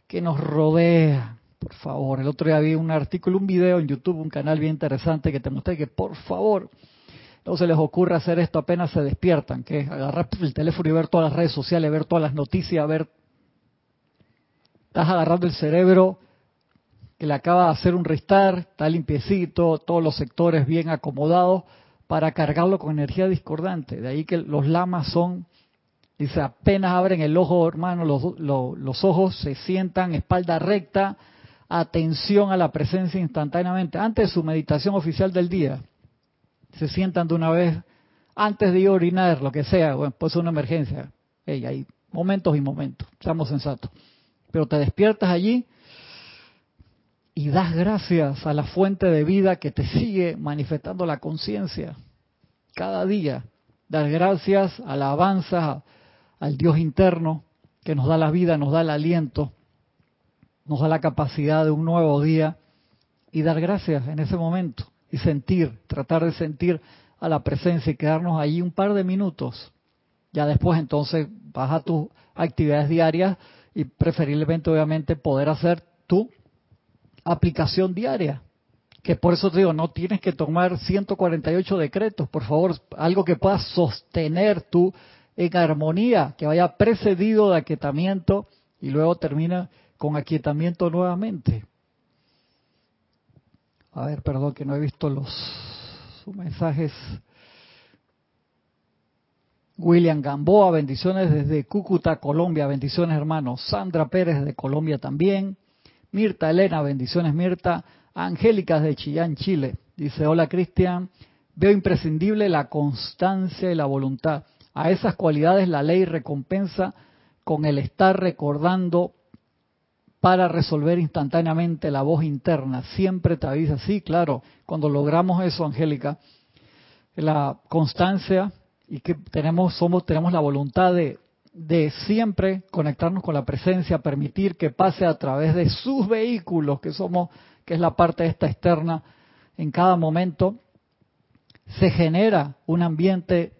que nos rodean. Por favor, el otro día vi un artículo, un video en YouTube, un canal bien interesante que te mostré que por favor no se les ocurra hacer esto apenas se despiertan, que es agarrar el teléfono y ver todas las redes sociales, ver todas las noticias, ver... Estás agarrando el cerebro que le acaba de hacer un restart, está limpiecito, todos los sectores bien acomodados para cargarlo con energía discordante. De ahí que los lamas son, dice, apenas abren el ojo, hermano, los, los, ojos se sientan, espalda recta, atención a la presencia instantáneamente, antes de su meditación oficial del día. Se sientan de una vez, antes de ir a orinar, lo que sea, bueno, pues una emergencia. hay momentos y momentos, seamos sensatos. Pero te despiertas allí y das gracias a la fuente de vida que te sigue manifestando la conciencia cada día. Dar gracias, alabanza al Dios interno que nos da la vida, nos da el aliento, nos da la capacidad de un nuevo día y dar gracias en ese momento sentir, tratar de sentir a la presencia y quedarnos allí un par de minutos. Ya después entonces vas a tus actividades diarias y preferiblemente obviamente poder hacer tú aplicación diaria. Que por eso te digo, no tienes que tomar 148 decretos, por favor, algo que puedas sostener tú en armonía, que vaya precedido de aquietamiento y luego termina con aquietamiento nuevamente. A ver, perdón que no he visto los mensajes. William Gamboa, bendiciones desde Cúcuta, Colombia, bendiciones hermanos. Sandra Pérez de Colombia también. Mirta Elena, bendiciones Mirta. Angélica de Chillán, Chile. Dice, hola Cristian, veo imprescindible la constancia y la voluntad. A esas cualidades la ley recompensa con el estar recordando para resolver instantáneamente la voz interna. Siempre te avisa, sí, claro, cuando logramos eso, Angélica, la constancia y que tenemos, somos, tenemos la voluntad de de siempre conectarnos con la presencia, permitir que pase a través de sus vehículos, que somos, que es la parte esta externa, en cada momento, se genera un ambiente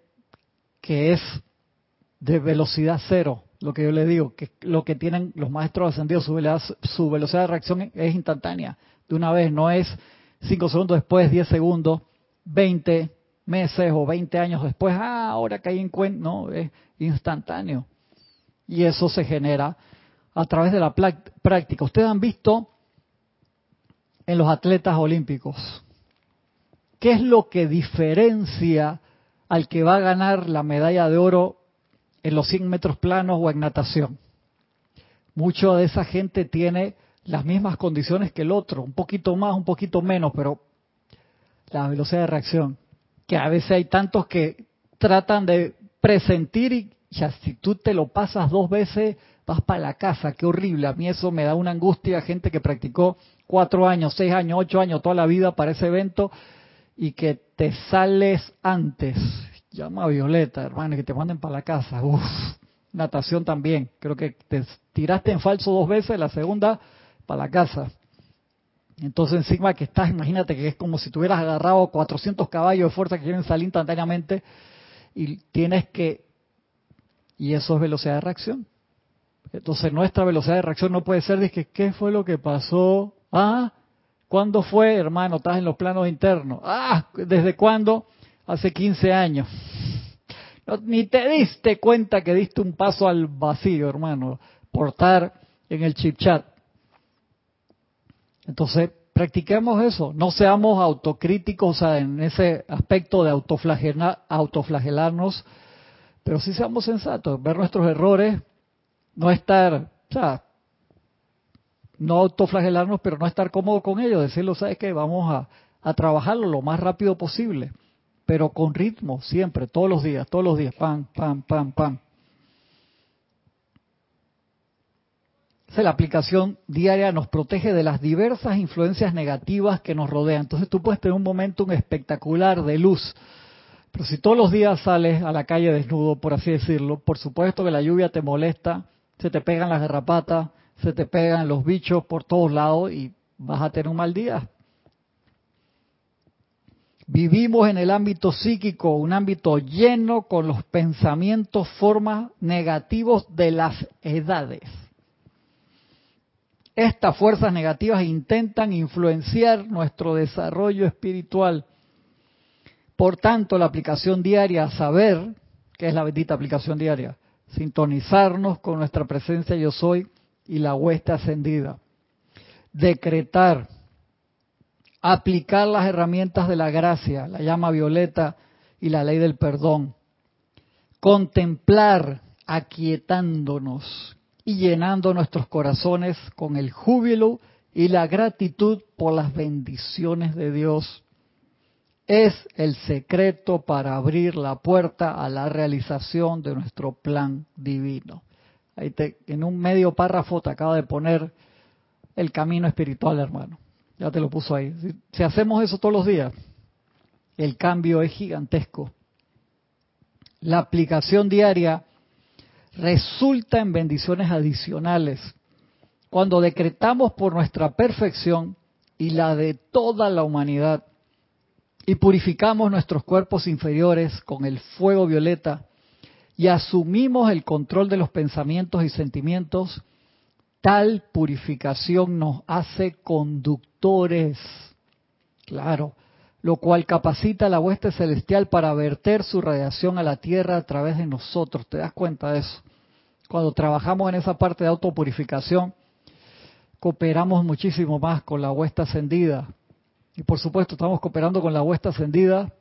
que es de velocidad cero, lo que yo le digo, que lo que tienen los maestros ascendidos, su velocidad, su velocidad de reacción es instantánea, de una vez, no es cinco segundos después, diez segundos, veinte meses o veinte años después, ah, ahora caí en cuenta, no, es instantáneo. Y eso se genera a través de la práctica. Ustedes han visto en los atletas olímpicos, ¿qué es lo que diferencia al que va a ganar la medalla de oro en los 100 metros planos o en natación? Mucho de esa gente tiene las mismas condiciones que el otro, un poquito más, un poquito menos, pero la velocidad de reacción, que a veces hay tantos que tratan de presentir y ya si tú te lo pasas dos veces, vas para la casa, qué horrible. A mí eso me da una angustia, gente que practicó cuatro años, seis años, ocho años, toda la vida para ese evento y que te sales antes. Llama a Violeta, hermano, que te manden para la casa. Uf, natación también. Creo que te tiraste en falso dos veces, la segunda para la casa. Entonces encima que estás, imagínate que es como si tuvieras agarrado 400 caballos de fuerza que quieren salir instantáneamente y tienes que y eso es velocidad de reacción. Entonces nuestra velocidad de reacción no puede ser de que, ¿qué fue lo que pasó? Ah, ¿cuándo fue, hermano? Estás en los planos internos. Ah, ¿desde cuándo? Hace 15 años. ni te diste cuenta que diste un paso al vacío, hermano, por estar en el chip chat. Entonces, practiquemos eso, no seamos autocríticos en ese aspecto de autoflagelarnos, pero sí seamos sensatos, ver nuestros errores, no estar, o sea, no autoflagelarnos, pero no estar cómodo con ellos, decirlo, ¿sabes qué? Vamos a, a trabajarlo lo más rápido posible, pero con ritmo, siempre, todos los días, todos los días, pam, pam, pam, pam. la aplicación diaria nos protege de las diversas influencias negativas que nos rodean. Entonces tú puedes tener un momento espectacular de luz, pero si todos los días sales a la calle desnudo, por así decirlo, por supuesto que la lluvia te molesta, se te pegan las garrapatas, se te pegan los bichos por todos lados y vas a tener un mal día. Vivimos en el ámbito psíquico, un ámbito lleno con los pensamientos, formas negativos de las edades estas fuerzas negativas intentan influenciar nuestro desarrollo espiritual. Por tanto, la aplicación diaria, saber, que es la bendita aplicación diaria, sintonizarnos con nuestra presencia yo soy y la hueste ascendida. Decretar, aplicar las herramientas de la gracia, la llama violeta y la ley del perdón. Contemplar, aquietándonos, y llenando nuestros corazones con el júbilo y la gratitud por las bendiciones de Dios. Es el secreto para abrir la puerta a la realización de nuestro plan divino. Ahí en un medio párrafo te acaba de poner el camino espiritual, hermano. Ya te lo puso ahí. si hacemos eso todos los días, el cambio es gigantesco. La aplicación diaria resulta en bendiciones adicionales. Cuando decretamos por nuestra perfección y la de toda la humanidad y purificamos nuestros cuerpos inferiores con el fuego violeta y asumimos el control de los pensamientos y sentimientos, tal purificación nos hace conductores. Claro, lo cual capacita a la hueste celestial para verter su radiación a la tierra a través de nosotros. ¿Te das cuenta de eso? Cuando trabajamos en esa parte de autopurificación, cooperamos muchísimo más con la huesta ascendida. Y por supuesto, estamos cooperando con la huesta ascendida.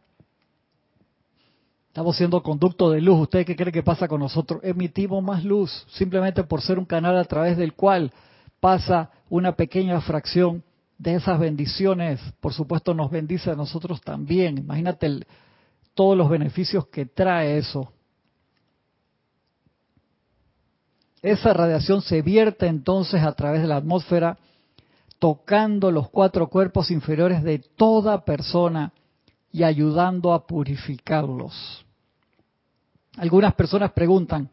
Estamos siendo conducto de luz. ¿Usted qué cree que pasa con nosotros? Emitimos más luz, simplemente por ser un canal a través del cual pasa una pequeña fracción de esas bendiciones, por supuesto nos bendice a nosotros también. Imagínate todos los beneficios que trae eso. Esa radiación se vierte entonces a través de la atmósfera, tocando los cuatro cuerpos inferiores de toda persona y ayudando a purificarlos. Algunas personas preguntan,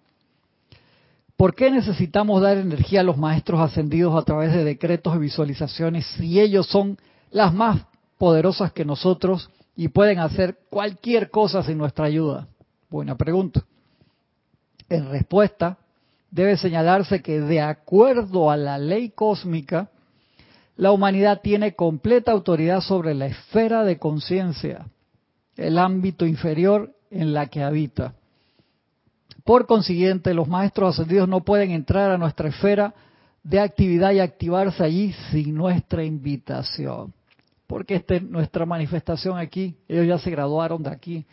¿Por qué necesitamos dar energía a los maestros ascendidos a través de decretos y visualizaciones si ellos son las más poderosas que nosotros y pueden hacer cualquier cosa sin nuestra ayuda? Buena pregunta. En respuesta, debe señalarse que de acuerdo a la ley cósmica, la humanidad tiene completa autoridad sobre la esfera de conciencia, el ámbito inferior en la que habita. Por consiguiente, los maestros ascendidos no pueden entrar a nuestra esfera de actividad y activarse allí sin nuestra invitación. Porque esta es nuestra manifestación aquí. Ellos ya se graduaron de aquí.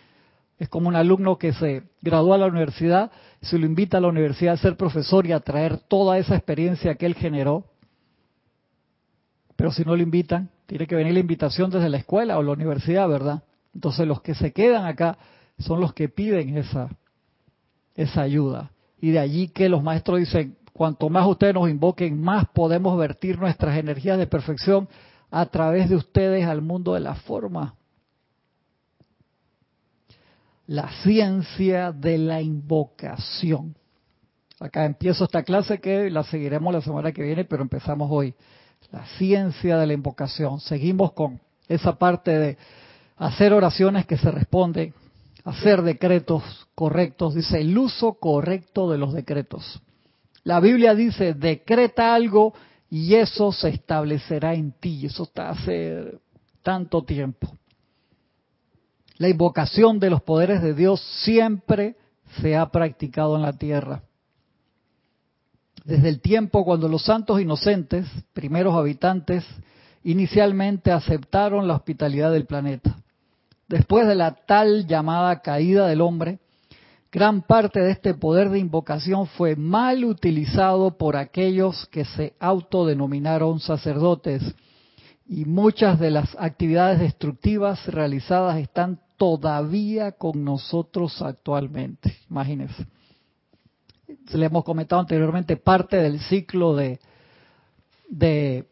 Es como un alumno que se gradúa a la universidad, se lo invita a la universidad a ser profesor y a traer toda esa experiencia que él generó. Pero si no lo invitan, tiene que venir la invitación desde la escuela o la universidad, ¿verdad? Entonces los que se quedan acá son los que piden esa esa ayuda. Y de allí que los maestros dicen, cuanto más ustedes nos invoquen, más podemos vertir nuestras energías de perfección a través de ustedes al mundo de la forma. La ciencia de la invocación. Acá empiezo esta clase que la seguiremos la semana que viene, pero empezamos hoy. La ciencia de la invocación. Seguimos con esa parte de hacer oraciones que se responden hacer decretos correctos, dice el uso correcto de los decretos. La Biblia dice, decreta algo y eso se establecerá en ti. Eso está hace tanto tiempo. La invocación de los poderes de Dios siempre se ha practicado en la tierra. Desde el tiempo cuando los santos inocentes, primeros habitantes, inicialmente aceptaron la hospitalidad del planeta. Después de la tal llamada caída del hombre, gran parte de este poder de invocación fue mal utilizado por aquellos que se autodenominaron sacerdotes y muchas de las actividades destructivas realizadas están todavía con nosotros actualmente. Imagínense. Le hemos comentado anteriormente parte del ciclo de, de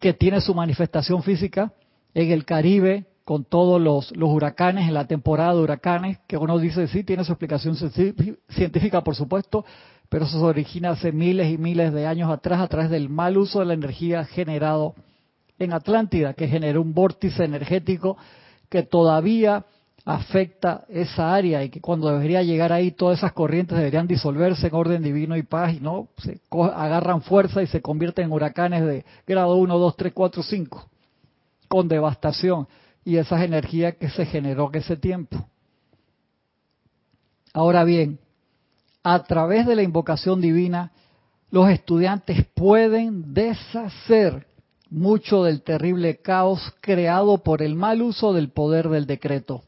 que tiene su manifestación física en el Caribe con todos los, huracanes, en la temporada de huracanes, que uno dice sí, tiene su explicación científica, por supuesto, pero eso se origina hace miles y miles de años atrás a través del mal uso de la energía generado en Atlántida, que generó un vórtice energético que todavía afecta esa área y que cuando debería llegar ahí todas esas corrientes deberían disolverse en orden divino y paz y no, se agarran fuerza y se convierten en huracanes de grado 1, 2, 3, 4, 5, con devastación y esas energías que se generó en ese tiempo. Ahora bien, a través de la invocación divina, los estudiantes pueden deshacer mucho del terrible caos creado por el mal uso del poder del decreto.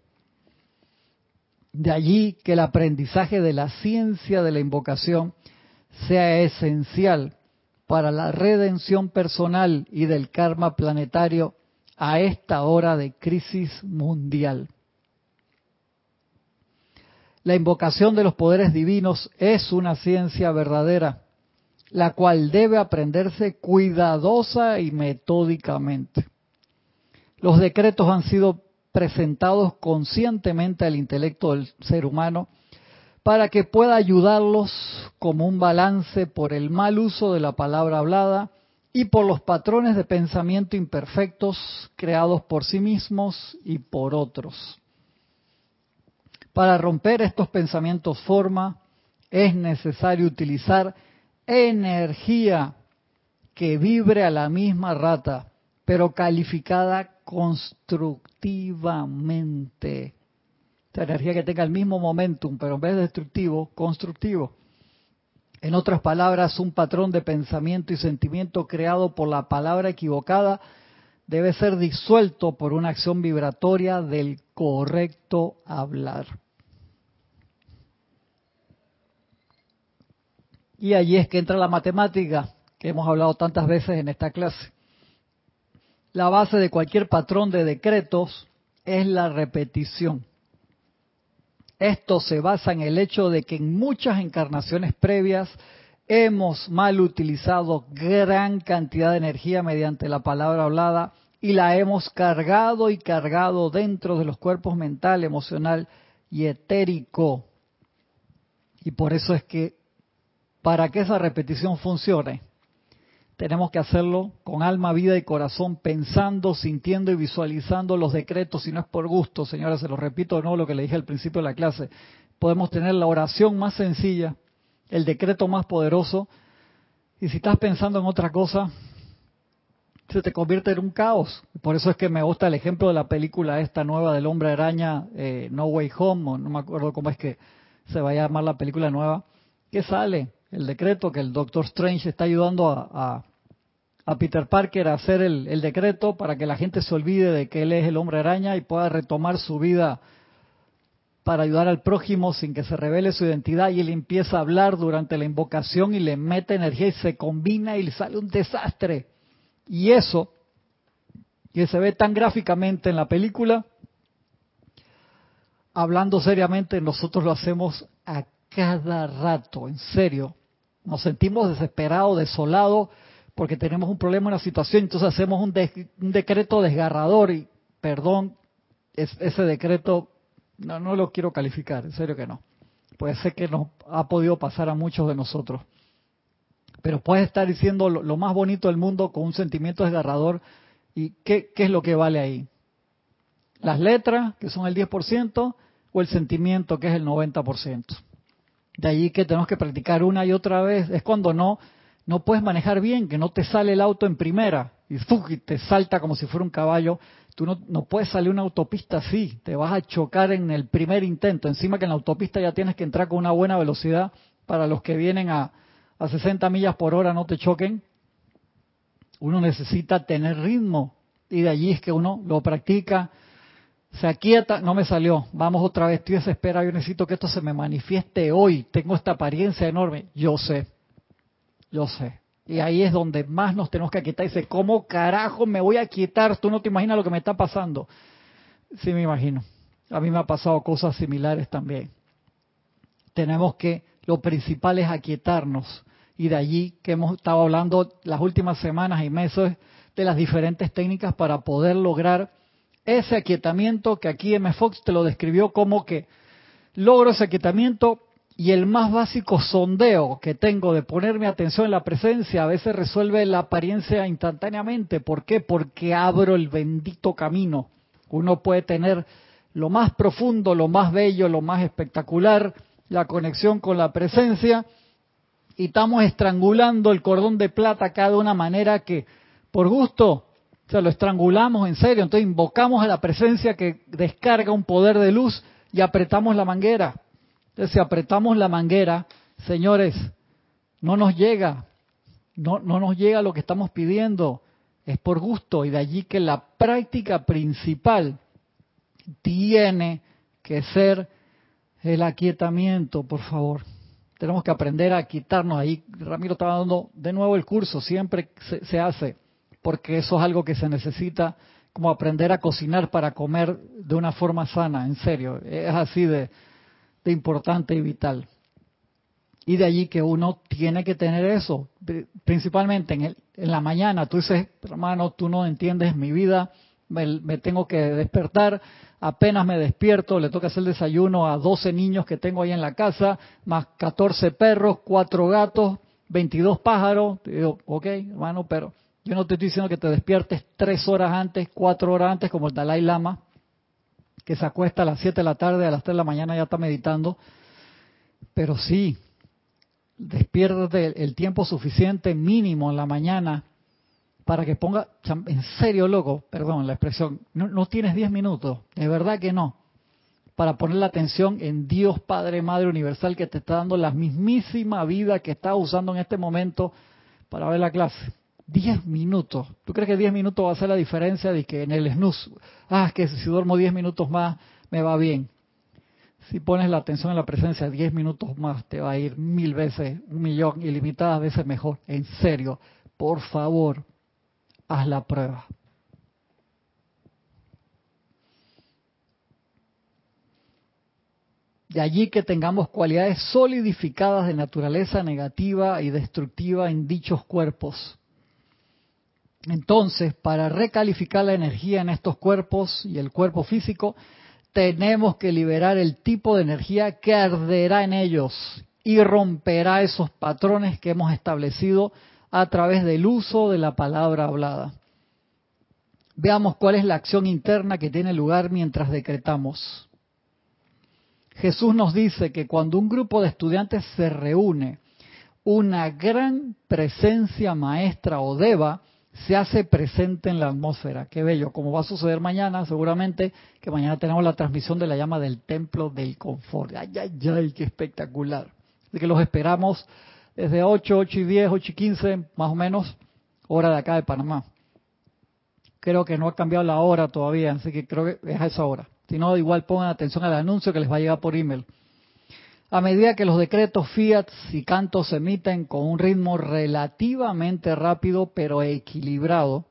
De allí que el aprendizaje de la ciencia de la invocación sea esencial para la redención personal y del karma planetario a esta hora de crisis mundial. La invocación de los poderes divinos es una ciencia verdadera la cual debe aprenderse cuidadosa y metódicamente. Los decretos han sido presentados conscientemente al intelecto del ser humano para que pueda ayudarlos como un balance por el mal uso de la palabra hablada y por los patrones de pensamiento imperfectos creados por sí mismos y por otros. Para romper estos pensamientos forma, es necesario utilizar energía que vibre a la misma rata, pero calificada constructivamente. Energía que tenga el mismo momentum, pero en vez de destructivo, constructivo. En otras palabras, un patrón de pensamiento y sentimiento creado por la palabra equivocada debe ser disuelto por una acción vibratoria del correcto hablar. Y allí es que entra la matemática, que hemos hablado tantas veces en esta clase. La base de cualquier patrón de decretos es la repetición. Esto se basa en el hecho de que en muchas encarnaciones previas hemos mal utilizado gran cantidad de energía mediante la palabra hablada y la hemos cargado y cargado dentro de los cuerpos mental, emocional y etérico. Y por eso es que para que esa repetición funcione, tenemos que hacerlo con alma, vida y corazón, pensando, sintiendo y visualizando los decretos, si no es por gusto, señora, se lo repito no lo que le dije al principio de la clase. Podemos tener la oración más sencilla, el decreto más poderoso, y si estás pensando en otra cosa, se te convierte en un caos. Por eso es que me gusta el ejemplo de la película esta nueva del hombre araña, eh, No Way Home, o no me acuerdo cómo es que se va a llamar la película nueva, que sale el decreto que el Doctor Strange está ayudando a, Peter Parker a hacer el, decreto para que la gente se olvide de que él es el hombre araña y pueda retomar su vida para ayudar al prójimo sin que se revele su identidad y él empieza a hablar durante la invocación y le mete energía y se combina y le sale un desastre. Y eso, que se ve tan gráficamente en la película, hablando seriamente, nosotros lo hacemos a cada rato, en serio. Nos sentimos desesperados, desolados, porque tenemos un problema, una situación, entonces hacemos un, decreto desgarrador y, perdón, ese decreto no, no lo quiero calificar, en serio que no. Puede ser que nos ha podido pasar a muchos de nosotros. Pero puedes estar diciendo lo, más bonito del mundo con un sentimiento desgarrador. ¿Y qué, qué es lo que vale ahí? ¿Las letras, que son el 10%, o el sentimiento, que es el 90%? De allí que tenemos que practicar una y otra vez. Es cuando no, no puedes manejar bien, que no te sale el auto en primera y, te salta como si fuera un caballo. Tú no, no puedes salir una autopista así, te vas a chocar en el primer intento. Encima que en la autopista ya tienes que entrar con una buena velocidad para los que vienen a, a 60 millas por hora no te choquen. Uno necesita tener ritmo Y de allí es que uno lo practica, se aquieta, no me salió, vamos otra vez, estoy desesperado, yo necesito que esto se me manifieste hoy, tengo esta apariencia enorme, yo sé, yo sé. Y ahí es donde más nos tenemos que aquietar. Dice, ¿cómo carajo me voy a quietar? Tú no te imaginas lo que me está pasando. Sí, me imagino. A mí me ha pasado cosas similares también. Tenemos que, lo principal es aquietarnos. Y de allí que hemos estado hablando las últimas semanas y meses de las diferentes técnicas para poder lograr ese aquietamiento que aquí M. Fox te lo describió como que logro ese aquietamiento y el más básico sondeo que tengo de ponerme atención en la presencia a veces resuelve la apariencia instantáneamente. ¿Por qué? Porque abro el bendito camino. Uno puede tener lo más profundo, lo más bello, lo más espectacular, la conexión con la presencia, y estamos estrangulando el cordón de plata acá de una manera que, por gusto, se lo estrangulamos en serio. Entonces invocamos a la presencia que descarga un poder de luz y apretamos la manguera. Entonces, si apretamos la manguera, señores, no nos llega, no, no nos llega lo que estamos pidiendo, es por gusto, y de allí que la práctica principal tiene que ser el aquietamiento, por favor. Tenemos que aprender a quitarnos ahí. Ramiro estaba dando de nuevo el curso, siempre se, se hace, porque eso es algo que se necesita como aprender a cocinar para comer de una forma sana, en serio. Es así de, de importante y vital. Y de allí que uno tiene que tener eso, principalmente en, el, en la mañana. Tú dices, hermano, tú no entiendes mi vida, me, tengo que despertar, apenas me despierto, le toca hacer desayuno a 12 niños que tengo ahí en la casa, más 14 perros, 4 gatos, 22 pájaros. Te digo, ok, hermano, pero yo no te estoy diciendo que te despiertes 3 horas antes, 4 horas antes, como el Dalai Lama, que se acuesta a las 7 de la tarde, a las 3 de la mañana ya está meditando. Pero sí, despiértate el tiempo suficiente mínimo en la mañana para que ponga, en serio loco, perdón la expresión, no, no tienes 10 minutos, de verdad que no, para poner la atención en Dios Padre, Madre Universal que te está dando la mismísima vida que estás usando en este momento para ver la clase. 10 minutos. ¿Tú crees que 10 minutos va a hacer la diferencia de que en el snooze, ah, que si duermo 10 minutos más me va bien? Si pones la atención en la presencia 10 minutos más, te va a ir mil veces, un millón, ilimitadas veces mejor. En serio, por favor, haz la prueba. De allí que tengamos cualidades solidificadas de naturaleza negativa y destructiva en dichos cuerpos. Entonces, para recalificar la energía en estos cuerpos y el cuerpo físico, tenemos que liberar el tipo de energía que arderá en ellos y romperá esos patrones que hemos establecido a través del uso de la palabra hablada. Veamos cuál es la acción interna que tiene lugar mientras decretamos. Jesús nos dice que cuando un grupo de estudiantes se reúne, una gran presencia maestra o deva se hace presente en la atmósfera. Qué bello, como va a suceder mañana, seguramente que mañana tenemos la transmisión de la llama del templo del confort. Ay, ay, ay, qué espectacular. Así que los esperamos desde 8, 8 y 10, 8 y 15, más o menos, hora de acá de Panamá. Creo que no ha cambiado la hora todavía, así que creo que es a esa hora. Si no, igual pongan atención al anuncio que les va a llegar por email. A medida que los decretos fiat y cantos se emiten con un ritmo relativamente rápido pero equilibrado,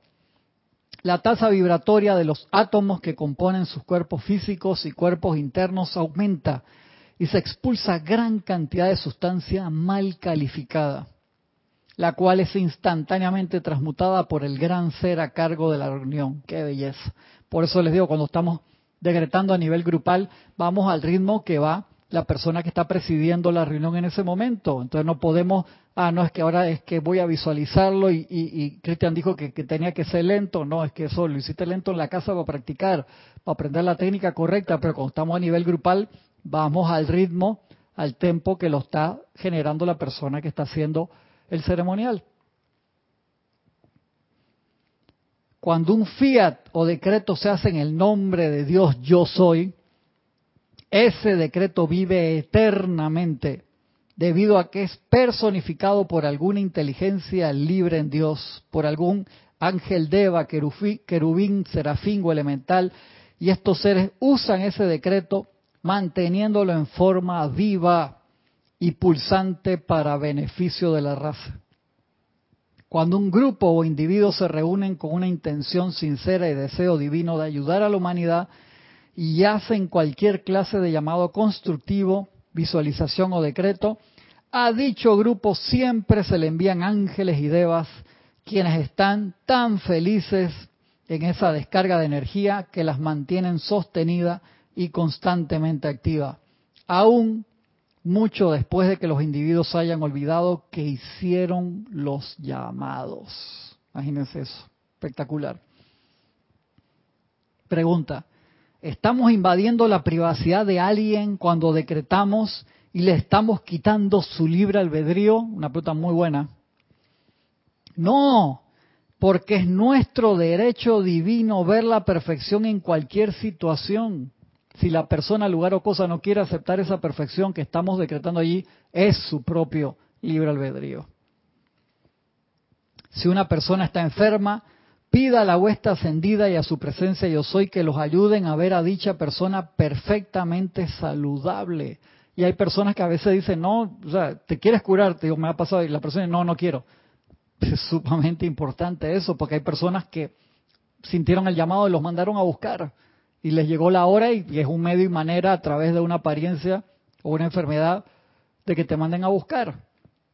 la tasa vibratoria de los átomos que componen sus cuerpos físicos y cuerpos internos aumenta y se expulsa gran cantidad de sustancia mal calificada, la cual es instantáneamente transmutada por el gran ser a cargo de la reunión. ¡Qué belleza! Por eso les digo, cuando estamos decretando a nivel grupal, vamos al ritmo que va la persona que está presidiendo la reunión en ese momento. Entonces no podemos, ah, no es que ahora es que voy a visualizarlo y, y, Cristian dijo que, que, tenía que ser lento. No, es que eso lo hiciste lento en la casa para practicar, para aprender la técnica correcta, pero cuando estamos a nivel grupal, vamos al ritmo, al tempo que lo está generando la persona que está haciendo el ceremonial. Cuando un fiat o decreto se hace en el nombre de Dios yo soy, ese decreto vive eternamente debido a que es personificado por alguna inteligencia libre en Dios, por algún ángel Deva, querubín, serafín o elemental, y estos seres usan ese decreto manteniéndolo en forma viva y pulsante para beneficio de la raza. Cuando un grupo o individuos se reúnen con una intención sincera y deseo divino de ayudar a la humanidad y hacen cualquier clase de llamado constructivo, visualización o decreto, a dicho grupo siempre se le envían ángeles y devas, quienes están tan felices en esa descarga de energía que las mantienen sostenida y constantemente activa, aún mucho después de que los individuos hayan olvidado que hicieron los llamados. Imagínense eso, espectacular. Pregunta, ¿estamos invadiendo la privacidad de alguien cuando decretamos y le estamos quitando su libre albedrío? Una pregunta muy buena. No, porque es nuestro derecho divino ver la perfección en cualquier situación. Si la persona, lugar o cosa no quiere aceptar esa perfección que estamos decretando allí, es su propio libre albedrío. Si una persona está enferma, pida a la huesta ascendida y a su presencia yo soy que los ayuden a ver a dicha persona perfectamente saludable. Y hay personas que a veces dicen, no, o sea, te quieres curar, te me ha pasado, y la persona dice, no, no quiero. Es sumamente importante eso, porque hay personas que sintieron el llamado y los mandaron a buscar y les llegó la hora y, es un medio y manera a través de una apariencia o una enfermedad de que te manden a buscar.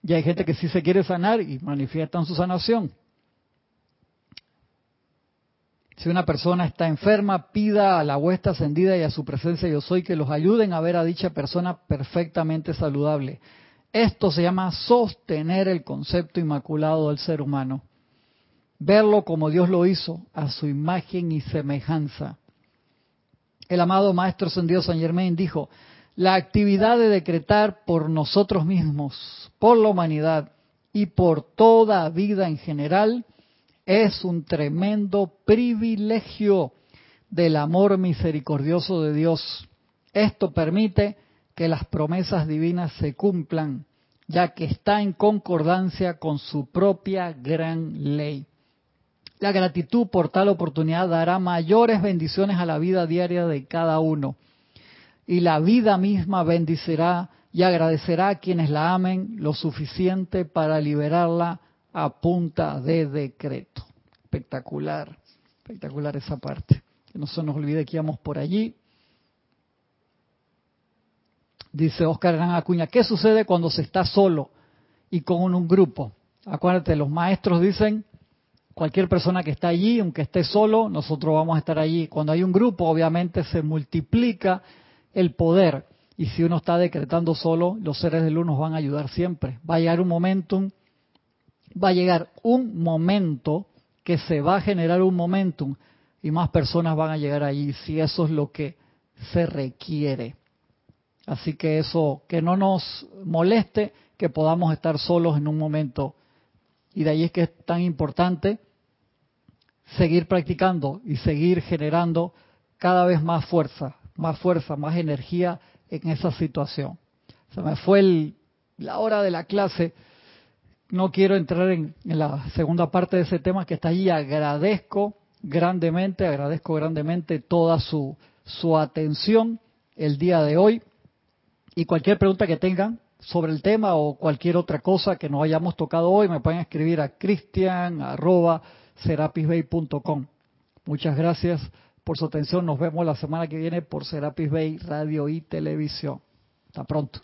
Y hay gente que sí se quiere sanar y manifiestan su sanación. Si una persona está enferma, pida a la huesta ascendida y a su presencia yo soy que los ayuden a ver a dicha persona perfectamente saludable. Esto se llama sostener el concepto inmaculado del ser humano. Verlo como Dios lo hizo, a su imagen y semejanza. El amado Maestro Sendido San Germain dijo, la actividad de decretar por nosotros mismos, por la humanidad y por toda vida en general es un tremendo privilegio del amor misericordioso de Dios. Esto permite que las promesas divinas se cumplan, ya que está en concordancia con su propia gran ley. La gratitud por tal oportunidad dará mayores bendiciones a la vida diaria de cada uno. Y la vida misma bendicirá y agradecerá a quienes la amen lo suficiente para liberarla a punta de decreto. Espectacular, espectacular esa parte. Que no se nos olvide que íbamos por allí. Dice Oscar Gran Acuña, ¿qué sucede cuando se está solo y con un grupo? Acuérdate, los maestros dicen, cualquier persona que está allí, aunque esté solo, nosotros vamos a estar allí. Cuando hay un grupo, obviamente se multiplica el poder. Y si uno está decretando solo, los seres de luz nos van a ayudar siempre. Va a llegar un momentum, va a llegar un momento que se va a generar un momentum y más personas van a llegar allí si eso es lo que se requiere. Así que eso, que no nos moleste que podamos estar solos en un momento. Y de ahí es que es tan importante seguir practicando y seguir generando cada vez más fuerza, más fuerza, más energía en esa situación. Se me fue la hora de la clase. No quiero entrar en, la segunda parte de ese tema que está allí. Agradezco grandemente, agradezco grandemente toda su, su atención el día de hoy. Y cualquier pregunta que tengan sobre el tema o cualquier otra cosa que no hayamos tocado hoy, me pueden escribir a cristian serapisbay.com. Muchas gracias por su atención. Nos vemos la semana que viene por Serapis Bay Radio y Televisión. Hasta pronto.